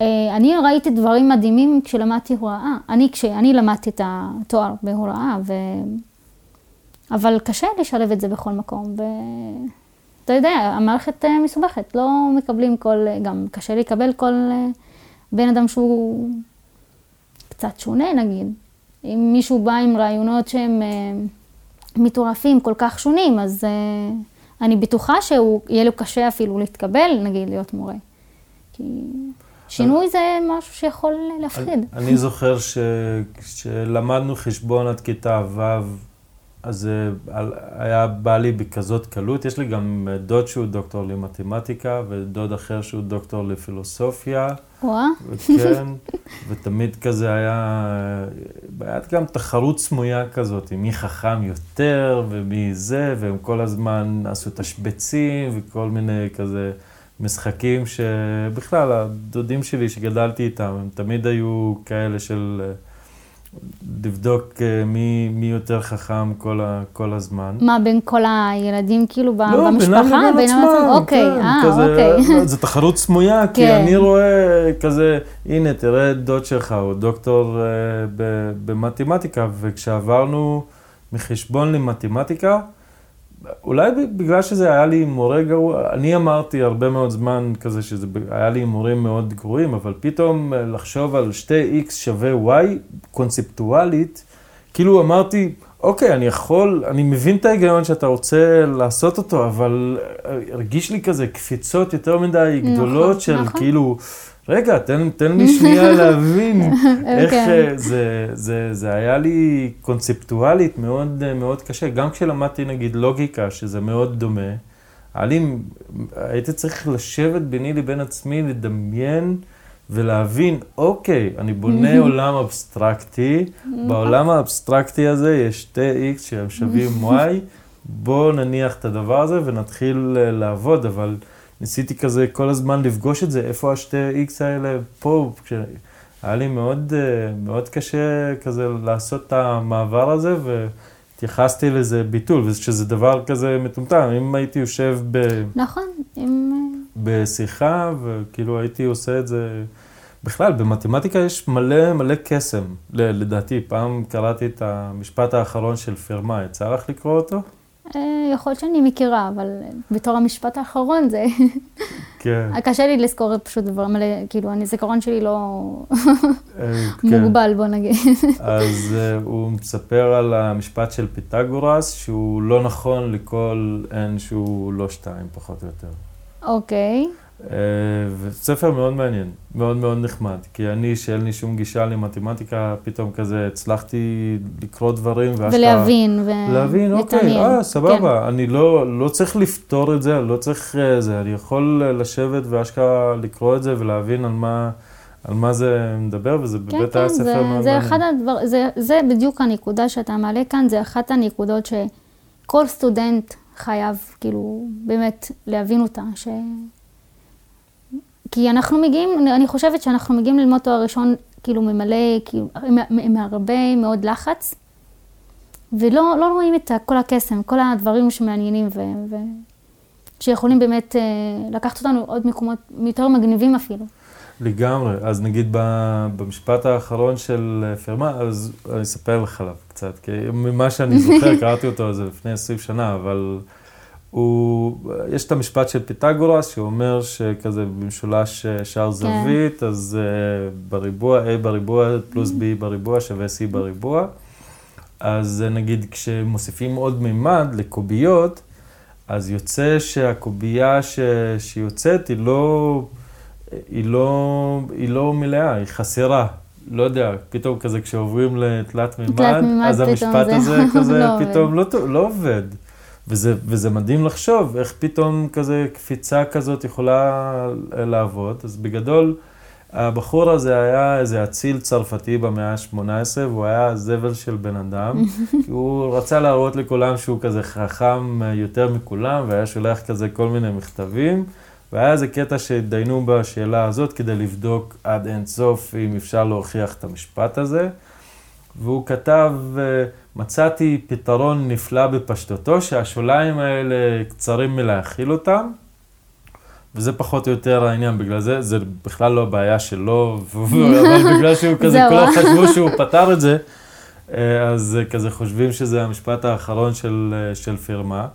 אה, אני ראיתי דברים מדהימים כשלמדתי הוראה. אני, כשאני למדתי את התואר בהוראה, ו... אבל קשה לשלב את זה בכל מקום. ואתה יודע, המערכת אה, מסובכת, לא מקבלים כל... גם קשה לקבל כל אה, בן אדם שהוא קצת שונה, נגיד. אם מישהו בא עם רעיונות שהם אה, מטורפים, כל כך שונים, אז אה, אני בטוחה שיהיה לו קשה אפילו להתקבל, נגיד, להיות מורה. כי שינוי זה משהו שיכול להפחיד. אני, אני זוכר ש, כשלמדנו חשבון עד כיתה ו', אז על- היה בא לי בכזאת קלות. יש לי גם דוד שהוא דוקטור למתמטיקה, ודוד אחר שהוא דוקטור לפילוסופיה. וואה, כן, ותמיד כזה היה, היה גם תחרות סמויה כזאת, מי חכם יותר ומי זה, והם כל הזמן עשו תשבצים וכל מיני כזה משחקים שבכלל, הדודים שלי שגדלתי איתם, הם תמיד היו כאלה של אה, לבדוק אה, מי, מי יותר חכם כל, ה, כל הזמן. מה, בין כל הילדים כאילו ב- לא, במשפחה? בינם לבין בינם עצמם, אוקיי, כן, אה, כזה, אוקיי. זו תחרות סמויה, כי כן. אני רואה כזה, הנה, תראה את דוד שלך, הוא דוקטור אה, ב- במתמטיקה, וכשעברנו מחשבון למתמטיקה, אולי בגלל שזה היה לי מורה גרוע, אני אמרתי הרבה מאוד זמן כזה שזה היה לי מורים מאוד גרועים, אבל פתאום אה, לחשוב על שתי x שווה y קונספטואלית, כאילו אמרתי, אוקיי, אני יכול, אני מבין את ההיגיון שאתה רוצה לעשות אותו, אבל אה, הרגיש לי כזה קפיצות יותר מדי נכון, גדולות של נכון. כאילו, רגע, תן, תן לי שנייה להבין איך כן. זה, זה, זה היה לי קונספטואלית מאוד, אה, מאוד קשה. גם כשלמדתי נגיד לוגיקה, שזה מאוד דומה, היה לי, הייתי צריך לשבת ביני לבין עצמי, לדמיין ולהבין, אוקיי, אני בונה עולם אבסטרקטי, בעולם האבסטרקטי הזה יש שתי x שהם שווים y, בואו נניח את הדבר הזה ונתחיל אה, לעבוד, אבל ניסיתי כזה כל הזמן לפגוש את זה, איפה השתי x האלה פה, כש... היה לי מאוד, אה, מאוד קשה כזה לעשות את המעבר הזה, והתייחסתי לזה ביטול, ושזה דבר כזה מטומטם, אם הייתי יושב ב... נכון, אם... בשיחה, וכאילו הייתי עושה את זה... בכלל, במתמטיקה יש מלא מלא קסם, לדעתי. פעם קראתי את המשפט האחרון של פרמה, יצא לך לקרוא אותו? אה, יכול להיות שאני מכירה, אבל בתור המשפט האחרון זה... כן. קשה לי לזכור פשוט דברים מלא, כאילו, הזיכרון שלי לא אה, כן. מוגבל, בוא נגיד. אז uh, הוא מספר על המשפט של פיתגורס, שהוא לא נכון לכל n שהוא לא שתיים, פחות או יותר. אוקיי. Uh, וספר מאוד מעניין, מאוד מאוד נחמד, כי אני, שאין לי שום גישה למתמטיקה, פתאום כזה הצלחתי לקרוא דברים, ואשכרה... ולהבין, ו... להבין, אוקיי, אה, סבבה, כן. אני לא, לא צריך לפתור את זה, לא צריך uh, זה, אני יכול לשבת ואשכרה לקרוא את זה ולהבין על מה... על מה זה מדבר, וזה כן, באמת כן, היה ספר זה, מאוד זה מעניין. אחד הדבר, זה, זה בדיוק הנקודה שאתה מעלה כאן, זה אחת הנקודות שכל סטודנט חייב, כאילו, באמת להבין אותה, ש... כי אנחנו מגיעים, אני חושבת שאנחנו מגיעים ללמוד תואר ראשון, כאילו, ממלא, כאילו, עם, הרבה מאוד לחץ, ולא לא רואים את כל הקסם, כל הדברים שמעניינים, ו... ו... שיכולים באמת אה, לקחת אותנו עוד מקומות יותר מגניבים אפילו. לגמרי. אז נגיד במשפט האחרון של אה, פרמה, אז אני אספר לך עליו קצת, כי ממה שאני זוכר, קראתי אותו זה לפני 20 שנה, אבל הוא, יש את המשפט של פיתגורס, שאומר שכזה במשולש אה, שער כן. זווית, אז uh, בריבוע, A בריבוע פלוס B בריבוע שווה C בריבוע. אז נגיד כשמוסיפים עוד מימד לקוביות, אז יוצא שהקובייה ש... שיוצאת היא לא... היא לא, היא לא מלאה, היא חסרה. לא יודע, פתאום כזה כשעוברים לתלת מימד, אז המשפט זה הזה כזה לא פתאום לא, לא עובד. וזה, וזה מדהים לחשוב איך פתאום כזה קפיצה כזאת יכולה לעבוד. אז בגדול, הבחור הזה היה איזה אציל צרפתי במאה ה-18, והוא היה זבל של בן אדם. הוא רצה להראות לכולם שהוא כזה חכם יותר מכולם, והיה שולח כזה כל מיני מכתבים. והיה איזה קטע שהתדיינו בשאלה הזאת כדי לבדוק עד אין סוף אם אפשר להוכיח את המשפט הזה. והוא כתב, מצאתי פתרון נפלא בפשטותו, שהשוליים האלה קצרים מלהכיל אותם, וזה פחות או יותר העניין, בגלל זה, זה בכלל לא הבעיה שלו, אבל בגלל שהוא כזה, כולם חשבו שהוא פתר את זה, אז כזה חושבים שזה המשפט האחרון של, של פירמה.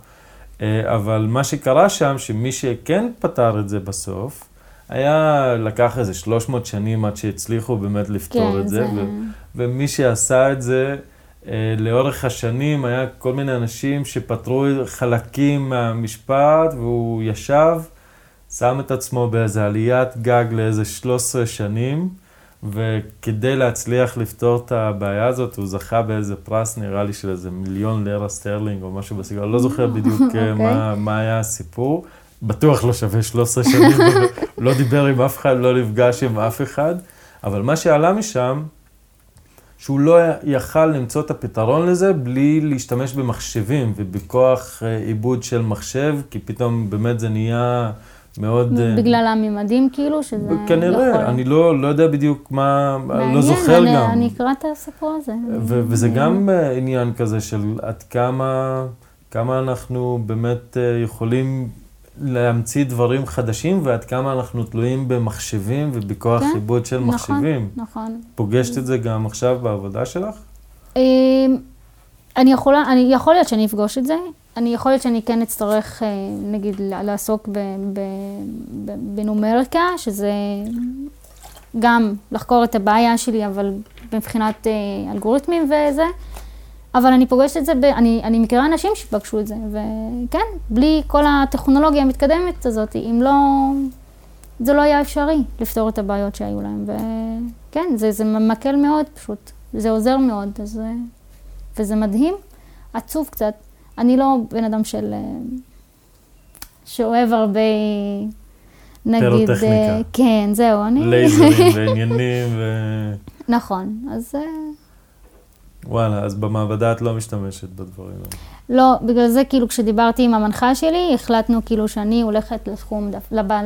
אה, אבל מה שקרה שם, שמי שכן פתר את זה בסוף, היה, לקח איזה 300 שנים עד שהצליחו באמת לפתור כן, את זה, זה... ו- ומי שעשה את זה, אה, לאורך השנים היה כל מיני אנשים שפתרו חלקים מהמשפט, והוא ישב, שם את עצמו באיזה עליית גג לאיזה 13 שנים, וכדי להצליח לפתור את הבעיה הזאת, הוא זכה באיזה פרס, נראה לי של איזה מיליון לירה סטרלינג או משהו בסגנון, לא זוכר בדיוק אוקיי. אה, אוקיי. מה, מה היה הסיפור. בטוח לא שווה 13 שנים, לא דיבר עם אף אחד, לא נפגש עם אף אחד, אבל מה שעלה משם, שהוא לא יכל למצוא את הפתרון לזה בלי להשתמש במחשבים ובכוח אה, עיבוד של מחשב, כי פתאום באמת זה נהיה... מאוד... אה, בגלל הממדים כאילו, שזה כנראה, יכול... אני לא, לא יודע בדיוק מה, מעניין, לא זוכר אני, גם. אני אקרא את הסיפור הזה. ו- וזה גם אה, עניין כזה של עד כמה, כמה אנחנו באמת יכולים להמציא דברים חדשים, ועד כמה אנחנו תלויים במחשבים ובכוח כן? עיבוד של נכון, מחשבים. נכון, נכון. פוגשת את זה גם עכשיו בעבודה שלך? אני יכולה, אני, יכול להיות שאני אפגוש את זה. אני יכול להיות שאני כן אצטרך, אה, נגיד, לעסוק בנומריקה, שזה גם לחקור את הבעיה שלי, אבל מבחינת אה, אלגוריתמים וזה. אבל אני פוגשת את זה, ב, אני, אני מכירה אנשים שפגשו את זה, וכן, בלי כל הטכנולוגיה המתקדמת הזאת, אם לא, זה לא היה אפשרי לפתור את הבעיות שהיו להם, וכן, זה, זה מקל מאוד פשוט, זה עוזר מאוד, אז, וזה מדהים, עצוב קצת, אני לא בן אדם של... שאוהב הרבה, נגיד... פירוטכניקה. כן, זהו, אני... לייזרים ועניינים ו... נכון, אז... אה, וואלה, אז במעבדה את לא משתמשת בדברים האלה. לא, בגלל זה כאילו כשדיברתי עם המנחה שלי, החלטנו כאילו שאני הולכת לתחום,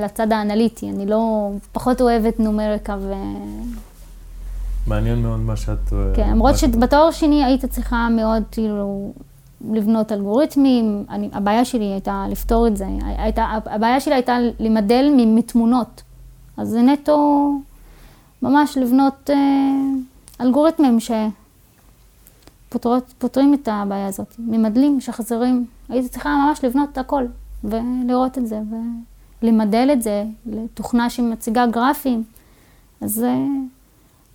לצד האנליטי, אני לא, פחות אוהבת נומריקה ו... מעניין מאוד מה שאת... כן, למרות שבתואר שני היית צריכה מאוד כאילו לבנות אלגוריתמים, אני, הבעיה שלי הייתה לפתור את זה, הייתה, הבעיה שלי הייתה למדל מתמונות, אז זה נטו ממש לבנות אה, אלגוריתמים שפותרים את הבעיה הזאת, ממדלים, שחזרים, הייתי צריכה ממש לבנות הכל ולראות את זה, למדל את זה לתוכנה שמציגה גרפים. אז... אה,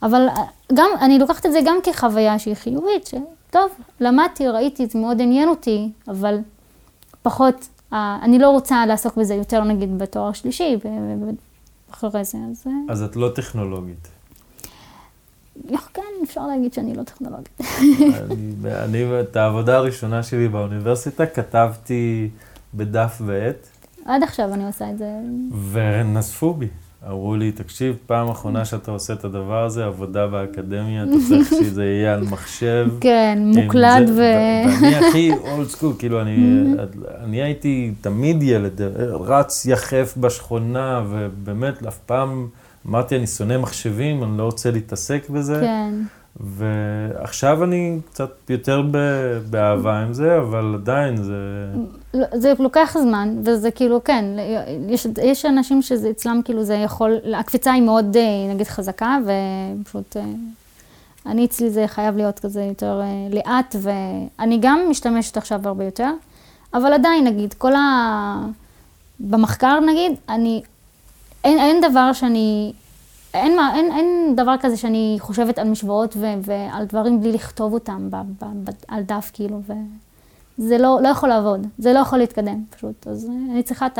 אבל אה, גם, אני לוקחת את זה גם כחוויה שהיא חיובית, שטוב, למדתי, ראיתי, זה מאוד עניין אותי, אבל פחות, אני לא רוצה לעסוק בזה יותר נגיד בתואר שלישי, ואחרי זה, אז... אז את לא טכנולוגית. כן, אפשר להגיד שאני לא טכנולוגית. אני, אני, את העבודה הראשונה שלי באוניברסיטה כתבתי בדף ועט. עד עכשיו אני עושה את זה. ונזפו בי. אמרו לי, תקשיב, פעם אחרונה שאתה עושה את הדבר הזה, עבודה באקדמיה, אתה צריך שזה יהיה על מחשב. כן, מוקלד ו... ואני הכי אולד סקול, כאילו, אני, אני הייתי תמיד ילד, רץ יחף בשכונה, ובאמת, אף פעם אמרתי, אני שונא מחשבים, אני לא רוצה להתעסק בזה. כן. ועכשיו אני קצת יותר באהבה עם זה, אבל עדיין זה... לא, זה לוקח זמן, וזה כאילו, כן, יש, יש אנשים שזה אצלם כאילו זה יכול, הקפיצה היא מאוד אה, נגיד חזקה, ופשוט, אה, אני אצלי זה חייב להיות כזה יותר אה, לאט, ואני גם משתמשת עכשיו הרבה יותר, אבל עדיין נגיד, כל ה... במחקר נגיד, אני, אין, אין דבר שאני אין, מה, אין, אין דבר כזה שאני חושבת על משוואות ו, ועל דברים בלי לכתוב אותם ב, ב, ב, על דף, כאילו, וזה לא, לא יכול לעבוד, זה לא יכול להתקדם פשוט. אז אני צריכה את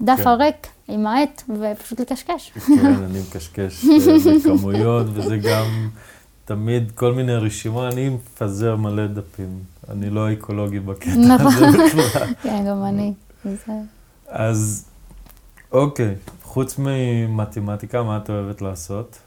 הדף כן. הריק עם העט ופשוט לקשקש. כן, אני מקשקש בכמויות, וזה גם תמיד כל מיני רשימות, אני מפזר מלא דפים. אני לא אקולוגי בקטע הזה נכון. בכלל. כן, גם אני. אז אוקיי, חוץ ממתמטיקה, מה את אוהבת לעשות?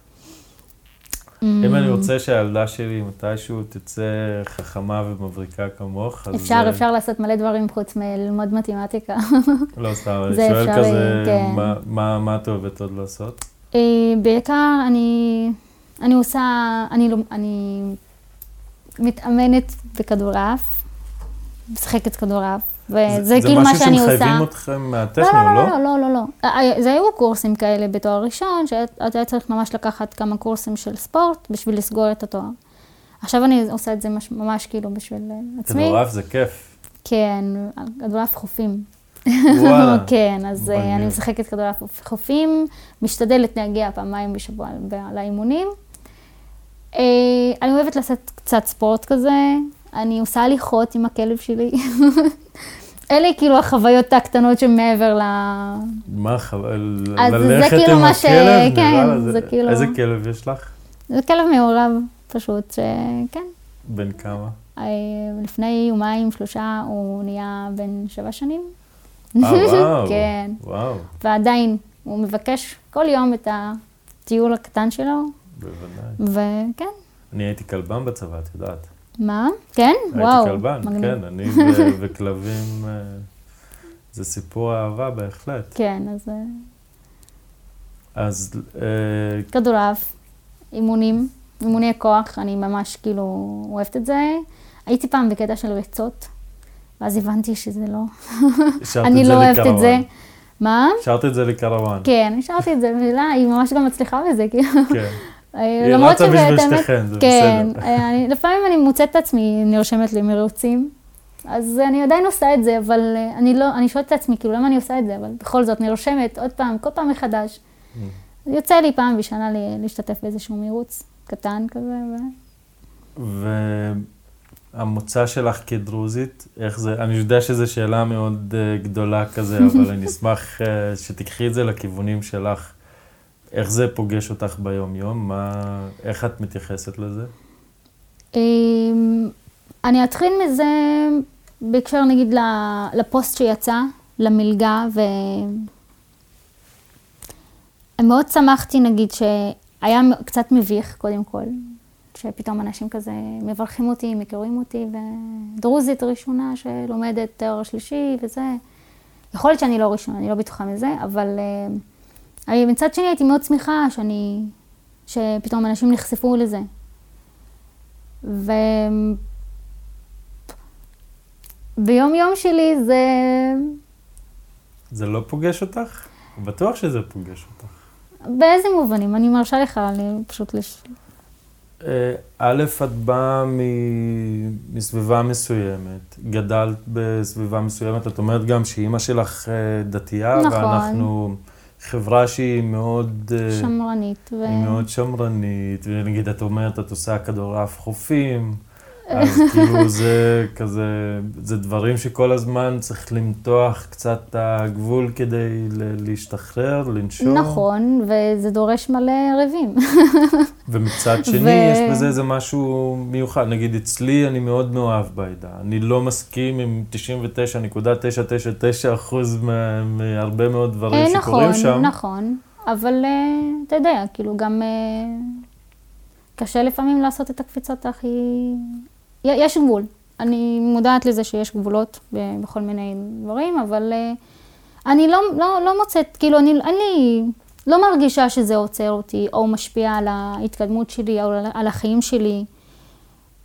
אם אני רוצה שהילדה שלי מתישהו תצא חכמה ומבריקה כמוך, אז... אפשר, אפשר לעשות מלא דברים חוץ מללמוד מתמטיקה. לא, סתם, אני שואל כזה, כן. מה את אוהבת עוד לעשות? אה, בעיקר אני, אני עושה, אני, אני מתאמנת בכדורעף, משחקת כדורעף. וזה כאילו מה שאני עושה. זה משהו שמחייבים אתכם מהטכנו, לא? לא, לא, לא, לא, לא. זה היו קורסים כאלה בתואר ראשון, שאתה היה צריך ממש לקחת כמה קורסים של ספורט בשביל לסגור את התואר. עכשיו אני עושה את זה ממש כאילו בשביל עצמי. כדורעף זה כיף. כן, כדורעף חופים. וואלה. כן, אז אני משחקת כדורעף חופים, משתדלת להגיע פעמיים בשבוע לאימונים. אני אוהבת לעשות קצת ספורט כזה, אני עושה הליכות עם הכלב שלי. אלה כאילו החוויות הקטנות שמעבר ל... מה החוויה? ללכת כאילו עם הכלב? ש... כן, זה, זה כאילו... איזה כלב יש לך? זה כלב מעורב, פשוט, שכן. בן כמה? אה, לפני יומיים, שלושה, הוא נהיה בן שבע שנים. אה, וואו. כן. וואו. ועדיין, הוא מבקש כל יום את הטיול הקטן שלו. בוודאי. וכן. אני הייתי כלבן בצבא, את יודעת. מה? כן? וואו. הייתי כלבן, כן, אני וכלבים, אה, זה סיפור אהבה בהחלט. כן, אז... אה, אז... אה, כדורעף, אימונים, אימוני כוח, אני ממש כאילו אוהבת את זה. הייתי פעם בקטע של ריצות, ואז הבנתי שזה לא... אני לא אוהבת את זה. מה? השארת את זה לקרוואן. כן, השארתי את זה, היא ממש גם מצליחה בזה, כאילו. כן. היא רצה בשביל שתיכן, זה כן, בסדר. כן, לפעמים אני מוצאת את עצמי נרשמת למרוצים, אז אני עדיין עושה את זה, אבל אה, אני לא, אני שואלת את עצמי, כאילו, למה אני עושה את זה? אבל בכל זאת, נרשמת עוד פעם, כל פעם מחדש. Mm. יוצא לי פעם בשנה להשתתף באיזשהו מירוץ קטן כזה. ו... והמוצא שלך כדרוזית, איך זה, אני יודע שזו שאלה מאוד גדולה כזה, אבל אני אשמח שתיקחי את זה לכיוונים שלך. איך זה פוגש אותך ביום-יום? מה, איך את מתייחסת לזה? אמ, אני אתחיל מזה בהקשר נגיד לפוסט שיצא, למלגה, ו... מאוד שמחתי נגיד שהיה קצת מביך קודם כל, שפתאום אנשים כזה מברכים אותי, מכירים אותי, ודרוזית ראשונה שלומדת תואר שלישי וזה. יכול להיות שאני לא ראשונה, אני לא בטוחה מזה, אבל... Uh, מצד שני הייתי מאוד שמחה שאני, שפתאום אנשים נחשפו לזה. ו... ביום יום שלי זה... זה לא פוגש אותך? בטוח שזה פוגש אותך. באיזה מובנים? אני מרשה לך אני פשוט לש... אה, א', את באה מסביבה מסוימת, גדלת בסביבה מסוימת, את אומרת גם שאימא שלך אה, דתייה, נכון. ואנחנו חברה שהיא מאוד... אה, שמרנית. ו... היא מאוד שמרנית, ונגיד את אומרת, את עושה כדורעף חופים. אז כאילו זה כזה, זה דברים שכל הזמן צריך למתוח קצת את הגבול כדי להשתחרר, לנשום. נכון, וזה דורש מלא ריבים. ומצד שני, ו... יש בזה איזה משהו מיוחד. נגיד, אצלי אני מאוד מאוהב בעדה. אני לא מסכים עם 99.999% מהרבה מאוד דברים נכון, שקורים שם. נכון, נכון. אבל אה, אתה יודע, כאילו גם אה, קשה לפעמים לעשות את הקפיצות הכי... יש גבול. אני מודעת לזה שיש גבולות בכל מיני דברים, אבל uh, אני לא, לא, לא מוצאת, כאילו, אני, אני לא מרגישה שזה עוצר אותי, או משפיע על ההתקדמות שלי, או על החיים שלי.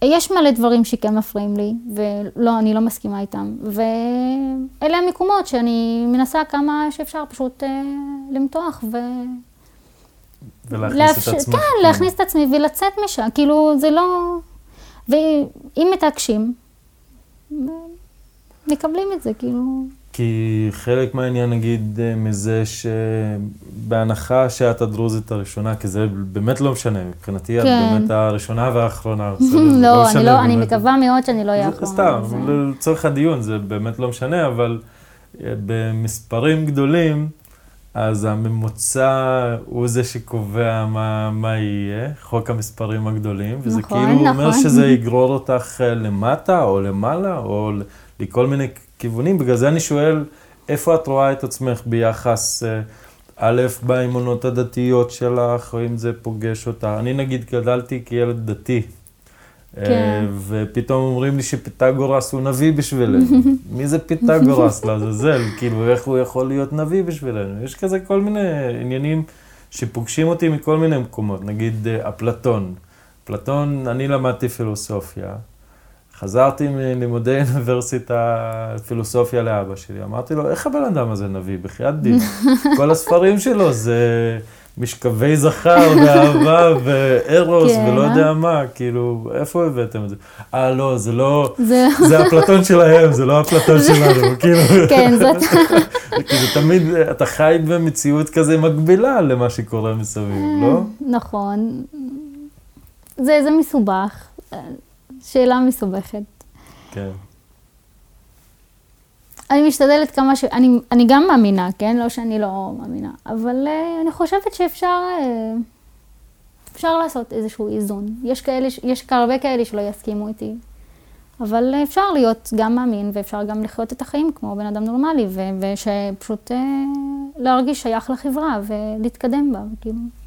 יש מלא דברים שכן מפריעים לי, ולא, אני לא מסכימה איתם. ואלה המקומות שאני מנסה כמה שאפשר פשוט uh, למתוח ו... ולהכניס לאפש... את עצמך. כן, להכניס את עצמי ולצאת משם. כאילו, זה לא... ואם מתעקשים, מקבלים את זה, כאילו... כי חלק מהעניין, נגיד, מזה שבהנחה שאת הדרוזית הראשונה, כי זה באמת לא משנה, מבחינתי כן. את באמת הראשונה והאחרונה. לא, לא, אני, לא אני מקווה מאוד שאני לא אהיה אחרונה. סתם. לצורך הדיון, זה באמת לא משנה, אבל במספרים גדולים, אז הממוצע הוא זה שקובע מה, מה יהיה, חוק המספרים הגדולים, וזה נכון, כאילו נכון. אומר שזה יגרור אותך אה, למטה או למעלה, או לכל מיני כיוונים. בגלל זה אני שואל, איפה את רואה את עצמך ביחס, אה, א', באמונות הדתיות שלך, או אם זה פוגש אותך? אני נגיד גדלתי כילד דתי. כן. אה, ופתאום אומרים לי שפיתגורס הוא נביא בשבילנו. מי זה פיתגורס לעזאזל? כאילו, איך הוא יכול להיות נביא בשבילנו? יש כזה כל מיני עניינים שפוגשים אותי מכל מיני מקומות. נגיד, אה, אפלטון. אפלטון, אני למדתי פילוסופיה. חזרתי מלימודי אוניברסיטה פילוסופיה לאבא שלי. אמרתי לו, איך הבן אדם הזה נביא? בחייאת דין. כל הספרים שלו זה... משכבי זכר ואהבה וארוס כן, ולא יודע מה, כאילו, איפה הבאתם את זה? אה, לא, זה לא, זה, זה אפלטון שלהם, זה לא אפלטון שלנו, כאילו. כן, זאת... כאילו, תמיד אתה חי במציאות כזה מקבילה למה שקורה מסביב, לא? נכון. זה, זה מסובך, שאלה מסובכת. כן. אני משתדלת כמה ש... אני, אני גם מאמינה, כן? לא שאני לא מאמינה, אבל uh, אני חושבת שאפשר uh, אפשר לעשות איזשהו איזון. יש, כאלה, יש הרבה כאלה שלא יסכימו איתי, אבל uh, אפשר להיות גם מאמין ואפשר גם לחיות את החיים כמו בן אדם נורמלי, ושפשוט uh, להרגיש שייך לחברה ולהתקדם בה, כאילו.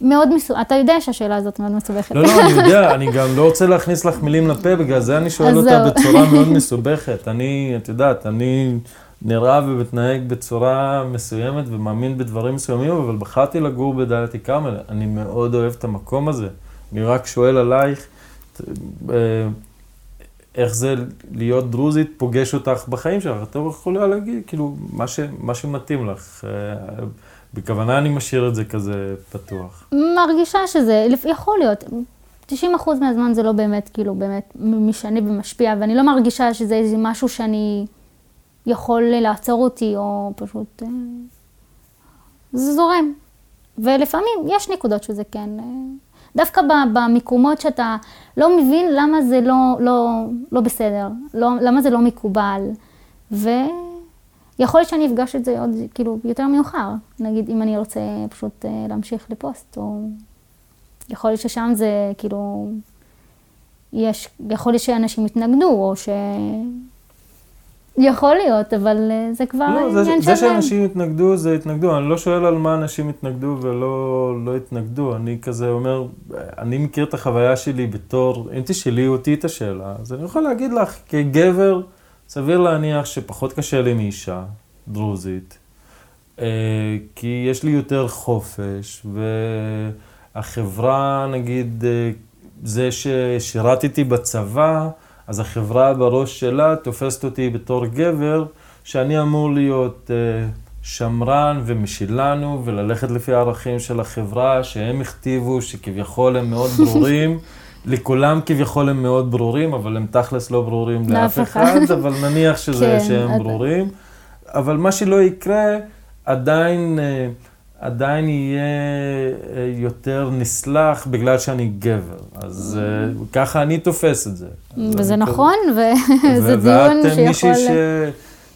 מאוד מסובך, אתה יודע שהשאלה הזאת מאוד מסובכת. לא, לא, אני יודע, אני גם לא רוצה להכניס לך מילים לפה, בגלל זה אני שואל אותה בצורה מאוד מסובכת. אני, את יודעת, אני נראה ומתנהג בצורה מסוימת ומאמין בדברים מסוימים, אבל בחרתי לגור בדאלית אל אני מאוד אוהב את המקום הזה. אני רק שואל עלייך, אה, איך זה להיות דרוזית פוגש אותך בחיים שלך. את יכולה להגיד, כאילו, מה, ש, מה שמתאים לך. בכוונה אני משאיר את זה כזה פתוח. מרגישה שזה, יכול להיות. 90% מהזמן זה לא באמת, כאילו, באמת משנה ומשפיע, ואני לא מרגישה שזה איזה משהו שאני יכול לעצור אותי, או פשוט... אה, זה זורם. ולפעמים יש נקודות שזה כן... אה, דווקא במקומות שאתה לא מבין למה זה לא, לא, לא בסדר, לא, למה זה לא מקובל. ו... יכול להיות שאני אפגש את זה עוד, כאילו, יותר מאוחר. נגיד, אם אני רוצה פשוט uh, להמשיך לפוסט, או... יכול להיות ששם זה, כאילו, יש, יכול להיות שאנשים יתנגדו, או ש... יכול להיות, אבל uh, זה כבר לא, עניין שלהם. זה שאנשים יתנגדו, זה יתנגדו. אני לא שואל על מה אנשים יתנגדו ולא לא יתנגדו. אני כזה אומר, אני מכיר את החוויה שלי בתור, אם תשאלי אותי את השאלה, אז אני יכול להגיד לך, כגבר, סביר להניח שפחות קשה לי מאישה דרוזית, אה, כי יש לי יותר חופש, והחברה, נגיד, אה, זה ששירתתי בצבא, אז החברה בראש שלה תופסת אותי בתור גבר, שאני אמור להיות אה, שמרן ומשלנו, וללכת לפי הערכים של החברה שהם הכתיבו, שכביכול הם מאוד ברורים. לכולם כביכול הם מאוד ברורים, אבל הם תכלס לא ברורים לאף אחד, אבל נניח שזה, כן, שהם ברורים. אבל מה שלא יקרה, עדיין, אה, עדיין יהיה אה, יותר נסלח בגלל שאני גבר. אז אה, ככה אני תופס את זה. וזה נכון, וזה דיון שיכול... ואת מישהי ש...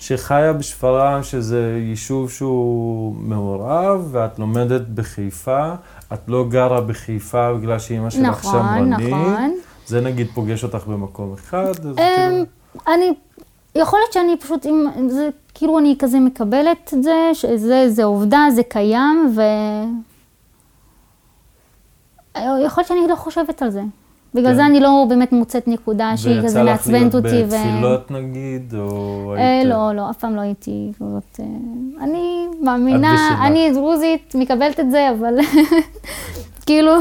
שחיה בשפרעם, שזה יישוב שהוא מעורב, ואת לומדת בחיפה, את לא גרה בחיפה בגלל שאימא שלך נכון, שמרנית. נכון, נכון. זה נגיד פוגש אותך במקום אחד? אמ, כאילו... אני, יכול להיות שאני פשוט, אם, זה, כאילו אני כזה מקבלת את זה, שזה זה עובדה, זה קיים, ו... יכול להיות שאני לא חושבת על זה. בגלל כן. זה אני לא באמת מוצאת נקודה שהיא כזה מעצבנת אותי. ויצא לך להיות בתפילות ו... נגיד, או אה, היית... לא, לא, אף פעם לא הייתי כזאת... אה, אני מאמינה, אני דרוזית, מקבלת את זה, אבל כאילו...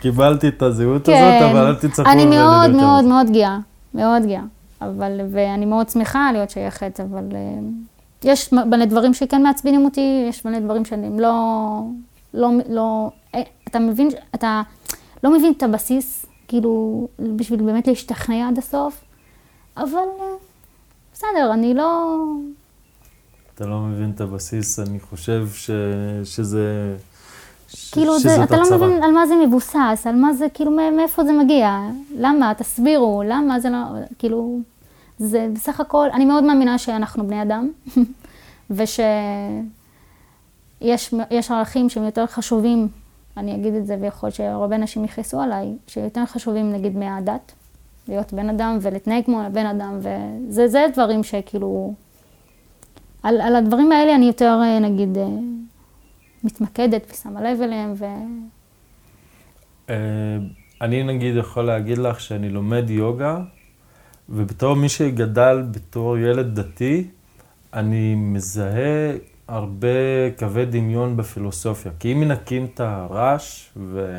קיבלתי את הזהות כן. הזאת, אבל אל תצטרכו... אני מאוד מאוד מאוד גאה, מאוד גאה. אבל, ואני מאוד שמחה להיות שייכת, אבל אה, יש מלא דברים שכן מעצבנים אותי, יש מלא דברים שאני לא... לא, לא, אה, אתה מבין, אתה... לא מבין את הבסיס, כאילו, בשביל באמת להשתכנע עד הסוף, אבל אה, בסדר, אני לא... אתה לא מבין את הבסיס, אני חושב ש... שזה... כאילו, זה, אתה הצרה. לא מבין על מה זה מבוסס, על מה זה, כאילו, מאיפה זה מגיע, למה, תסבירו, למה זה לא, כאילו, זה בסך הכל, אני מאוד מאמינה שאנחנו בני אדם, ושיש ערכים שהם יותר חשובים אני אגיד את זה, ויכול שהרבה אנשים יכעסו עליי, שיותר חשובים נגיד מהדת, להיות בן אדם ולהתנהג כמו בן אדם, וזה דברים שכאילו, על, על הדברים האלה אני יותר אה, נגיד אה, מתמקדת ושמה לב אליהם. ו... אה, אני נגיד יכול להגיד לך שאני לומד יוגה, ובתור מי שגדל בתור ילד דתי, אני מזהה הרבה קווי דמיון בפילוסופיה. כי אם מנקים את הרעש ו...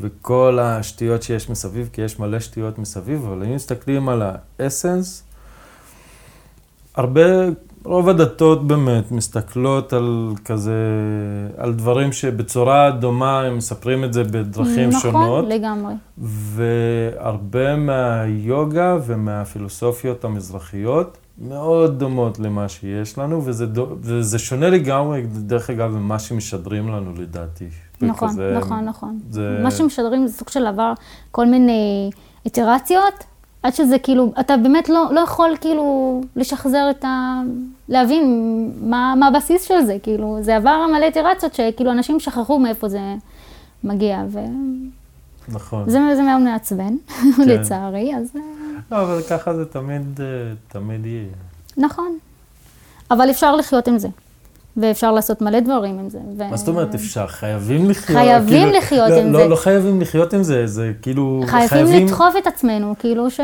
וכל השטויות שיש מסביב, כי יש מלא שטויות מסביב, אבל אם מסתכלים על האסנס, הרבה, רוב הדתות באמת מסתכלות על כזה, על דברים שבצורה דומה הם מספרים את זה בדרכים נכון, שונות. נכון, לגמרי. והרבה מהיוגה ומהפילוסופיות המזרחיות מאוד דומות למה שיש לנו, וזה, דו, וזה שונה לגמרי, דרך אגב, ממה שמשדרים לנו, לדעתי. נכון, וכזה, נכון, נכון. זה... מה שמשדרים זה סוג של עבר כל מיני איטרציות, עד שזה כאילו, אתה באמת לא, לא יכול כאילו לשחזר את ה... להבין מה, מה הבסיס של זה, כאילו, זה עבר מלא איטרציות שכאילו אנשים שכחו מאיפה זה מגיע, ו... נכון. זה, זה מאוד מעצבן, כן. לצערי, אז... לא, אבל ככה זה תמיד, אה, תמיד יהיה. נכון. אבל אפשר לחיות עם זה. ואפשר לעשות מלא דברים עם זה. ו... מה זאת אומרת אפשר? חייבים לחיות. חייבים כאילו, לחיות לא, עם לא, זה. לא חייבים לחיות עם זה, זה כאילו... חייבים, חייבים לדחוף את עצמנו, כאילו ש...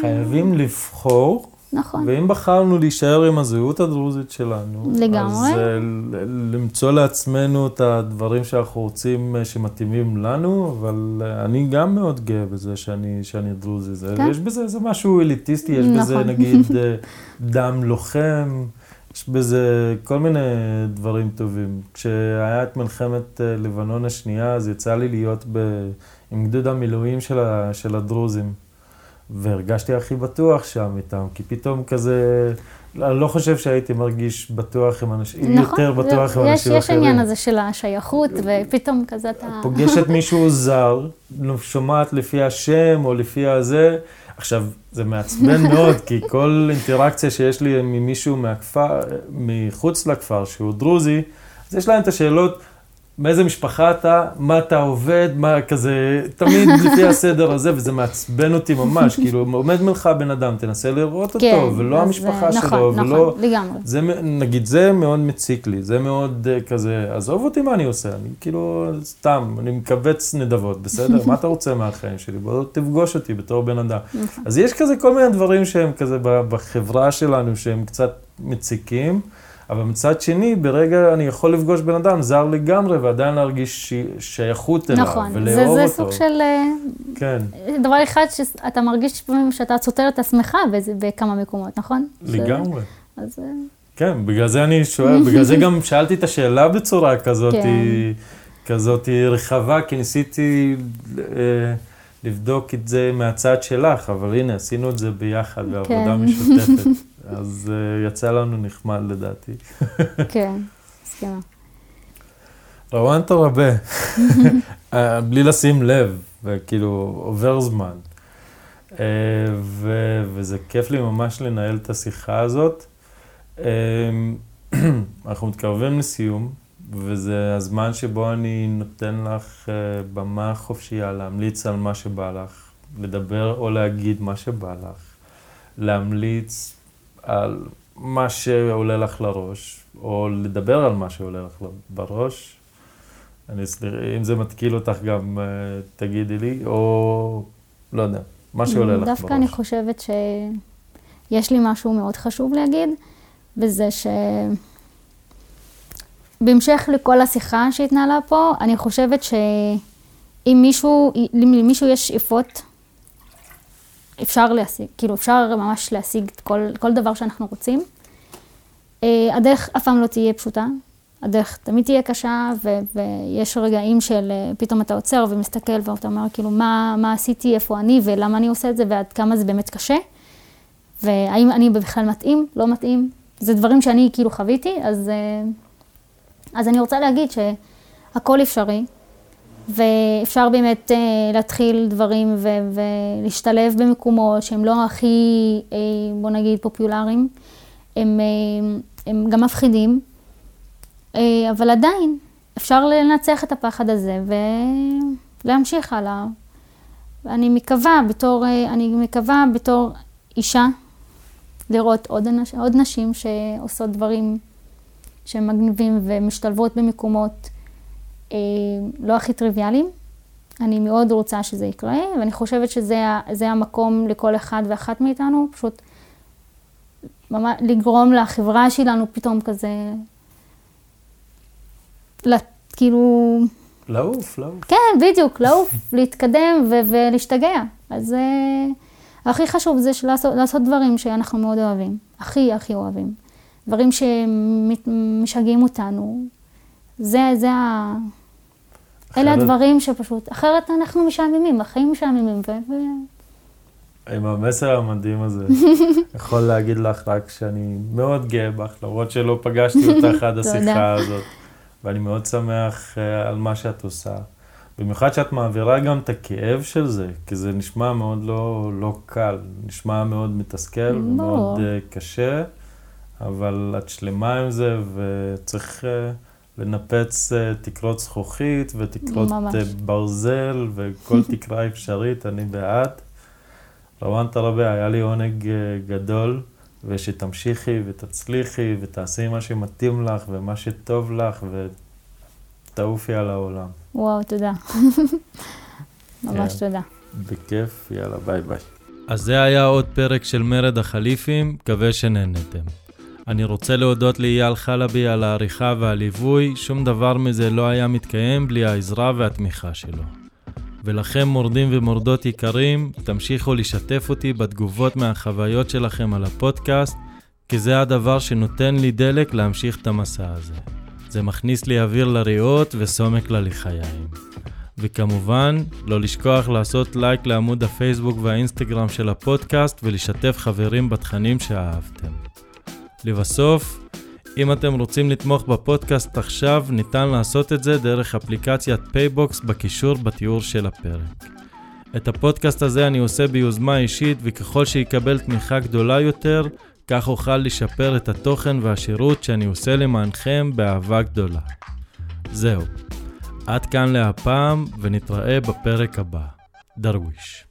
חייבים לבחור נכון. ואם בחרנו להישאר עם הזהות הדרוזית שלנו, לגמרי. אז uh, למצוא לעצמנו את הדברים שאנחנו רוצים uh, שמתאימים לנו, אבל uh, אני גם מאוד גאה בזה שאני, שאני דרוזי. זה, כן. יש בזה איזה משהו אליטיסטי, יש נכון. בזה נגיד דם לוחם, יש בזה כל מיני דברים טובים. כשהיה את מלחמת לבנון השנייה, אז יצא לי להיות ב, עם גדוד המילואים של, ה, של הדרוזים. והרגשתי הכי בטוח שם איתם, כי פתאום כזה, אני לא חושב שהייתי מרגיש בטוח עם אנשים, נכון, יותר בטוח זה, עם יש, אנשים יש אחרים. יש עניין הזה של השייכות, ופתאום כזה אתה... פוגשת מישהו זר, שומעת לפי השם או לפי הזה. עכשיו, זה מעצבן מאוד, כי כל אינטראקציה שיש לי ממישהו מהכפר, מחוץ לכפר, שהוא דרוזי, אז יש להם את השאלות, מאיזה משפחה אתה, מה אתה עובד, מה כזה, תמיד לפי הסדר הזה, וזה מעצבן אותי ממש, כאילו, עומד מולך בן אדם, תנסה לראות אותו, כן, ולא המשפחה נכון, שלו, נכון, ולא... נכון, לגמרי. זה, נגיד, זה מאוד מציק לי, זה מאוד uh, כזה, עזוב אותי מה אני עושה, אני כאילו, סתם, אני מכווץ נדבות, בסדר? מה אתה רוצה מהחיים שלי? בוא תפגוש אותי בתור בן אדם. נכון. אז יש כזה כל מיני דברים שהם כזה בחברה שלנו, שהם קצת מציקים. אבל מצד שני, ברגע אני יכול לפגוש בן אדם זר לגמרי, ועדיין להרגיש שייכות אליו, נכון, ולאהוב אותו. נכון, זה סוג של... אה, כן. דבר אחד שאתה מרגיש שאתה סותר את עצמך בכמה מקומות, נכון? לגמרי. ש... אז... אה, כן, בגלל זה אני שואל, בגלל זה גם שאלתי את השאלה בצורה כזאת, כן. כזאת רחבה, כי ניסיתי אה, לבדוק את זה מהצד שלך, אבל הנה, עשינו את זה ביחד, בעבודה כן. משותפת. אז אה, יצא לנו נחמד לדעתי. כן, מסכימה. רואנטה רבה, אה, בלי לשים לב, וכאילו עובר זמן. אה, ו- וזה כיף לי ממש לנהל את השיחה הזאת. אנחנו מתקרבים לסיום, וזה הזמן שבו אני נותן לך במה חופשייה להמליץ על מה שבא לך, לדבר או להגיד מה שבא לך, להמליץ על מה שעולה לך לראש, או לדבר על מה שעולה לך בראש. אני סליחה, אם זה מתקיל אותך גם אה, תגידי לי, או לא יודע, מה שעולה לך בראש. דווקא אני חושבת שיש לי משהו מאוד חשוב להגיד, וזה ש... בהמשך לכל השיחה שהתנהלה פה, אני חושבת שאם מישהו, למישהו יש שאיפות, אפשר להשיג, כאילו אפשר ממש להשיג כל, כל דבר שאנחנו רוצים. אה, הדרך אף פעם לא תהיה פשוטה, הדרך תמיד תהיה קשה, ו- ויש רגעים של אה, פתאום אתה עוצר ומסתכל ואתה אומר, כאילו, מה, מה עשיתי, איפה אני ולמה אני עושה את זה ועד כמה זה באמת קשה, והאם אני בכלל מתאים, לא מתאים. זה דברים שאני כאילו חוויתי, אז, אה, אז אני רוצה להגיד שהכל אפשרי, ואפשר באמת אה, להתחיל דברים ו- ולהשתלב במקומות שהם לא הכי, אה, בוא נגיד, פופולריים, הם, אה, הם גם מפחידים. אה, אבל עדיין אפשר לנצח את הפחד הזה ולהמשיך הלאה. אני מקווה בתור, אה, אני מקווה בתור אישה לראות עוד, אנש, עוד נשים שעושות דברים שהם מגניבים ומשתלבות במקומות לא הכי טריוויאליים. אני מאוד רוצה שזה יקרה, ואני חושבת שזה המקום לכל אחד ואחת מאיתנו, פשוט ממש לגרום לחברה שלנו פתאום כזה לת- כאילו, לעוף, לעוף. כן, בדיוק, לעוף, להתקדם ו- ולהשתגע. אז uh, הכי חשוב זה לעשות, לעשות דברים שאנחנו מאוד אוהבים, הכי הכי אוהבים. דברים שמשגעים אותנו. זה, זה ה... אלה הדברים שפשוט, אחרת אנחנו משעממים, החיים משעממים. ו- עם המסר המדהים הזה, יכול להגיד לך רק שאני מאוד גאה בך, למרות שלא פגשתי אותך עד השיחה. הזאת, ואני מאוד שמח אה, על מה שאת עושה. במיוחד שאת מעבירה גם את הכאב של זה, כי זה נשמע מאוד לא, לא קל, נשמע מאוד מתסכל ברור. ומאוד אה, קשה, אבל את שלמה עם זה, וצריך אה, לנפץ אה, תקרות זכוכית ותקרות ממש. אה, ברזל וכל תקרה אפשרית, אני בעד. רואנטה רבה, היה לי עונג אה, גדול, ושתמשיכי ותצליחי ותעשי מה שמתאים לך ומה שטוב לך ותעופי על העולם. וואו, תודה. ממש כן. תודה. בכיף, יאללה, ביי ביי. אז זה היה עוד פרק של מרד החליפים, מקווה שנהנתם. אני רוצה להודות לאייל חלבי על העריכה והליווי, שום דבר מזה לא היה מתקיים בלי העזרה והתמיכה שלו. ולכם מורדים ומורדות יקרים, תמשיכו לשתף אותי בתגובות מהחוויות שלכם על הפודקאסט, כי זה הדבר שנותן לי דלק להמשיך את המסע הזה. זה מכניס לי אוויר לריאות וסומק ללחיים. וכמובן, לא לשכוח לעשות לייק לעמוד הפייסבוק והאינסטגרם של הפודקאסט ולשתף חברים בתכנים שאהבתם. לבסוף, אם אתם רוצים לתמוך בפודקאסט עכשיו, ניתן לעשות את זה דרך אפליקציית פייבוקס בקישור בתיאור של הפרק. את הפודקאסט הזה אני עושה ביוזמה אישית, וככל שיקבל תמיכה גדולה יותר, כך אוכל לשפר את התוכן והשירות שאני עושה למענכם באהבה גדולה. זהו. עד כאן להפעם, ונתראה בפרק הבא. דרוויש.